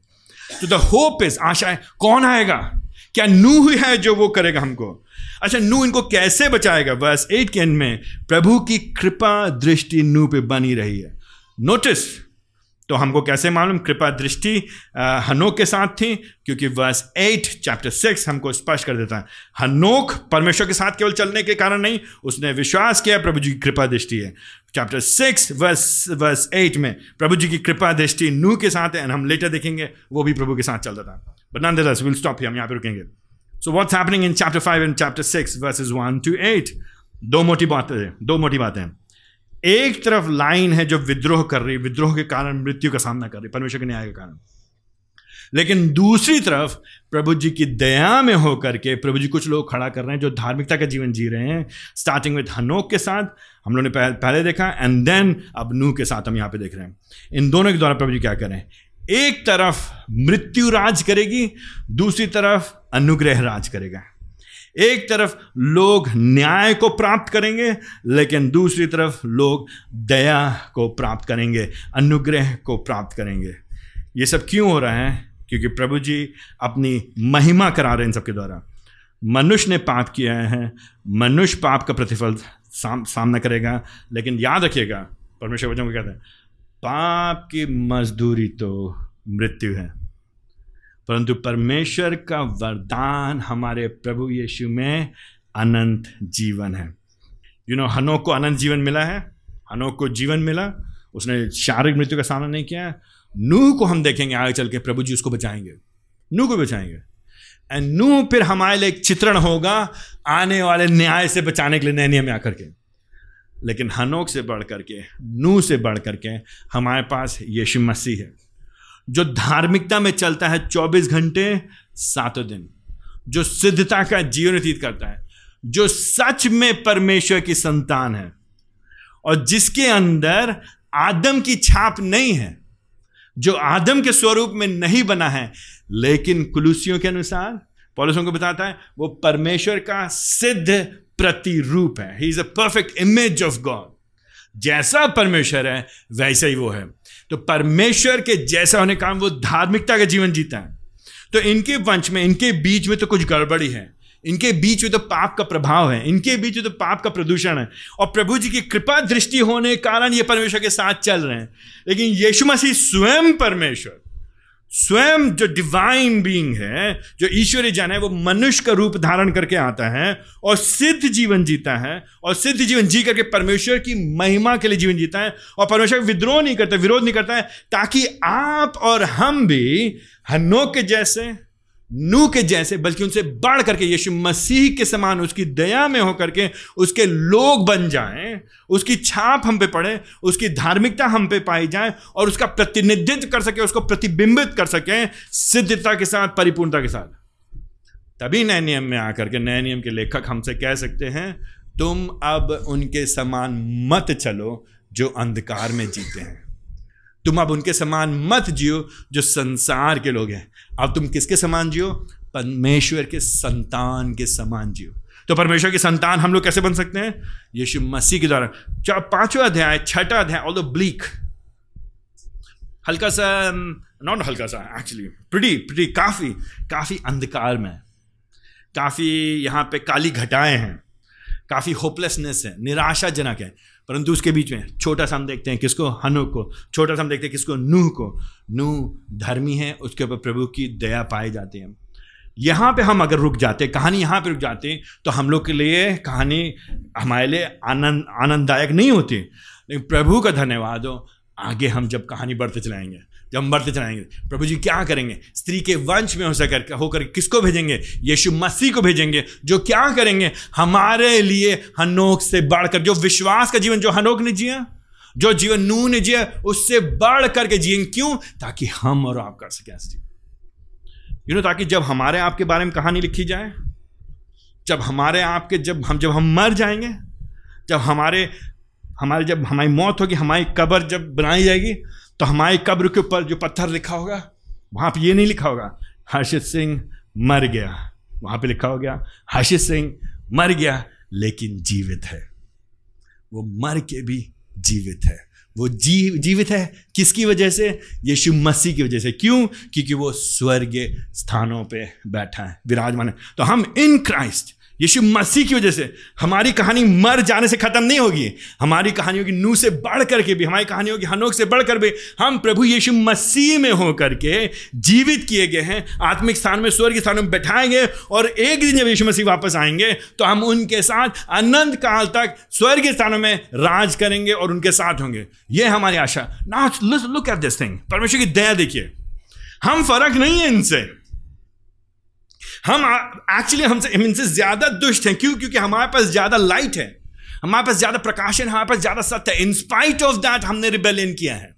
S1: तो द होप इज़ आशा है, कौन आएगा? क्या नू ही जो वो करेगा हमको? अच्छा नू इनको कैसे बचाएगा? बस एट के एंड में, प्रभु की कृपा दृष्टि नू पे बनी रही है। नोटिस तो हमको कैसे मालूम? कृपा दृष्टि हनोक के साथ थी, क्योंकि वर्स एट चैप्टर सिक्स हमको स्पष्ट कर देता है। हनोक परमेश्वर के साथ केवल चलने के कारण नहीं, उसने विश्वास किया, प्रभु जी की कृपा दृष्टि है। Chapter six verse verse eight में प्रभु जी की कृपा दृष्टि नू के साथ है एंड हम लेटर देखेंगे, वो भी प्रभु के साथ चलता था। बट दस विल स्टॉप हम यहाँ पे रुकेंगे। So what's happening in chapter five and chapter six verses one two eight दो मोटी बातें दो मोटी बातें एक तरफ़ लाइन है जो विद्रोह कर रही, विद्रोह के कारण मृत्यु का सामना कर रही, परमेश्वर के न्याय के कारण। लेकिन दूसरी तरफ़ प्रभु जी की दया में होकर के, प्रभु जी कुछ लोग खड़ा कर रहे हैं जो धार्मिकता का जीवन जी रहे हैं। स्टार्टिंग विथ हनोक के साथ हम लोगों ने पहले देखा एंड देन अब नू के साथ हम यहाँ पे देख रहे हैं। इन दोनों के द्वारा प्रभु जी क्या करें? एक तरफ़ मृत्यु राज करेगी, दूसरी तरफ़ अनुग्रह राज करेगा। एक तरफ़ लोग न्याय को प्राप्त करेंगे लेकिन दूसरी तरफ़ लोग दया को प्राप्त करेंगे अनुग्रह को प्राप्त करेंगे। ये सब क्यों हो रहा है? क्योंकि प्रभु जी अपनी महिमा करा रहे हैं इन सबके द्वारा। मनुष्य ने पाप किया है मनुष्य पाप का प्रतिफल साम, सामना करेगा लेकिन याद रखिएगा परमेश्वर वचन को कहते हैं पाप की मजदूरी तो मृत्यु है। परंतु परमेश्वर का वरदान हमारे प्रभु यीशु में अनंत जीवन है। यू नो हनोक को अनंत जीवन मिला है। हनोक को जीवन मिला। उसने शारीरिक मृत्यु का सामना नहीं किया। नूह को हम देखेंगे, आगे चल के प्रभु जी उसको बचाएँगे। नूह को बचाएँगे। एंड नूह फिर हमारे लिए एक चित्रण होगा, आने वाले न्याय से बचाने के लिए नए नियम में आकर के। लेकिन हनोक से बढ़ करके नूह से बढ़ करके हमारे पास यीशु मसीह है। जो धार्मिकता में चलता है चौबीस घंटे सातों दिन, जो सिद्धता का जीवन व्यतीत करता है, जो सच में परमेश्वर की संतान है, और जिसके अंदर आदम की छाप नहीं है, जो आदम के स्वरूप में नहीं बना है, लेकिन कुलूसियों के अनुसार, पॉलिसों को बताता है, वो परमेश्वर का सिद्ध प्रतिरूप है। He is a perfect image of God जैसा परमेश्वर है, वैसा ही वो है। तो परमेश्वर के जैसा होने का वो धार्मिकता का जीवन जीता है। तो इनके वंश में, इनके बीच में तो कुछ गड़बड़ी है। इनके बीच में तो पाप का प्रभाव है। इनके बीच में तो पाप का प्रदूषण है। और प्रभु जी की कृपा दृष्टि होने के कारण ये परमेश्वर के साथ चल रहे हैं। लेकिन यीशु मसीह स्वयं परमेश्वर। स्वयं जो डिवाइन बीइंग है, जो ईश्वरी जन है, वो मनुष्य का रूप धारण करके आता है और सिद्ध जीवन जीता है और सिद्ध जीवन जी करके परमेश्वर की महिमा के लिए जीवन जीता है और परमेश्वर विद्रोह नहीं करता, विरोध नहीं करता है, ताकि आप और हम भी हनोक के जैसे नू के जैसे, बल्कि उनसे बढ़ करके, यीशु मसीह के समान उसकी दया में होकर के उसके लोग बन जाएँ, उसकी छाप हम पे पड़े, उसकी धार्मिकता हम पे पाई जाए और उसका प्रतिनिधित्व कर सके, उसको प्रतिबिंबित कर सके सिद्धता के साथ, परिपूर्णता के साथ। तभी नए नियम में आकर के, नए नियम के लेखक हमसे कह सकते हैं, तुम अब उनके समान मत चलो जो अंधकार में जीते हैं। तुम अब उनके समान मत जियो जो संसार के लोग हैं। अब तुम किसके समान जियो? परमेश्वर के संतान के समान जियो। तो परमेश्वर की संतान हम लोग कैसे बन सकते हैं? यीशु मसीह के द्वारा। पांचवा अध्याय, छठा अध्याय ऑल द ब्लीक हल्का सा नॉट हल्का सा एक्चुअली प्रिटी प्रिटी काफ़ी काफ़ी अंधकार में। काफ़ी यहाँ पे काली घटाएँ हैं। काफ़ी होपलेसनेस है, निराशाजनक है। परंतु उसके बीच में छोटा सा हम देखते हैं किसको? हनु को। छोटा सा हम देखते हैं किसको? नूह को। नूह धर्मी है, उसके ऊपर प्रभु की दया पाई जाती है। यहाँ पे हम अगर रुक जाते, कहानी यहाँ पे रुक जाते तो हम लोग के लिए कहानी हमारे लिए आनंद, आनंददायक नहीं होती। लेकिन प्रभु का धन्यवाद हो, आगे हम जब कहानी बढ़ते चलाएँगे। जब हम बढ़ते चलाएँगे प्रभु जी क्या करेंगे? स्त्री के वंश में हो सकर, होकर किसको भेजेंगे? यीशु मसीह को भेजेंगे, जो क्या करेंगे? हमारे लिए हनोक से बढ़कर, जो विश्वास का जीवन, जो हनोक ने जिया, जो जीवन नू ने जिया, उससे बढ़ करके जिएँगे। क्यों? ताकि हम और आप कर सकें ऐसे यू नो ताकि जब हमारे आपके बारे में कहानी लिखी जाए, जब हमारे आपके, जब हम जब हम मर जाएँगे, जब हमारे हमारे, जब हमारी मौत होगी, हमारी कब्र जब बनाई जाएगी तो हमारी कब्र के ऊपर जो पत्थर लिखा होगा, वहाँ पे ये नहीं लिखा होगा, हर्षित सिंह मर गया। वहाँ पे लिखा हो गया, हर्षित सिंह मर गया, लेकिन जीवित है। वो मर के भी जीवित है। वो जीव, जीवित है किसकी वजह से? यीशु मसीह की वजह से। क्यों? क्योंकि वो स्वर्गीय स्थानों पे बैठा है, विराजमान है। तो हम इन क्राइस्ट, यीशु मसीह की वजह से, हमारी कहानी मर जाने से खत्म नहीं होगी। हमारी कहानी होगी नू से बढ़ करके भी, हमारी कहानी होगी हनोक से बढ़ कर भी। हम प्रभु यीशु मसीह में होकर के जीवित किए गए हैं, आत्मिक स्थान में स्वर्ग स्थान में बैठाए गए, और एक दिन जब यीशु मसीह वापस आएँगे तो हम उनके साथ अनंत काल तक स्वर्ग स्थानों में राज करेंगे और उनके साथ होंगे। ये हमारी आशा। Now look at this thing परमेश्वर की दया देखिए। हम फ़र्क नहीं है इनसे। हम एक्चुअली हमसे, इनसे ज़्यादा दुष्ट हैं। क्यों? क्योंकि हमारे पास ज़्यादा लाइट है। हमारे पास ज़्यादा प्रकाशन, हमारे पास ज़्यादा सत्य है। इंस्पाइट ऑफ़ दैट हमने रिबेलियन किया है।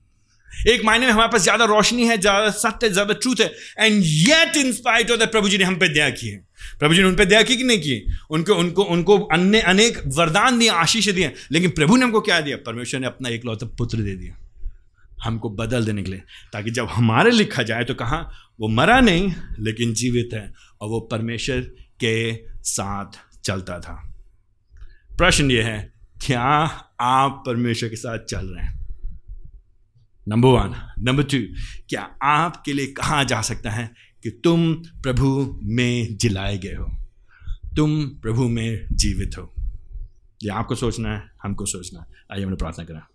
S1: एक मायने में हमारे पास ज़्यादा रोशनी है, ज़्यादा सत्य, ज़्यादा ट्रूथ है। And yet in spite of that प्रभु जी ने हम पे दया की है। प्रभु जी ने उन पर दया की कि नहीं की? उनको उनको उनको अन्य, अनेक वरदान दिए, आशीष दिए। लेकिन प्रभु ने हमको क्या दिया? परमेश्वर ने अपना एक लौता पुत्र दे दिया। हमको बदल देने के लिए, ताकि जब हमारे लिखा जाए तो कहा, वो मरा नहीं, लेकिन जीवित है, और वो परमेश्वर के साथ चलता था। प्रश्न ये है, क्या आप परमेश्वर के साथ चल रहे हैं? नंबर वन नंबर टू क्या आपके लिए कहा जा सकता है कि तुम प्रभु में जिलाए गए हो? तुम प्रभु में जीवित हो। ये आपको सोचना है, हमको सोचना है। आइए हमने प्रार्थना करें।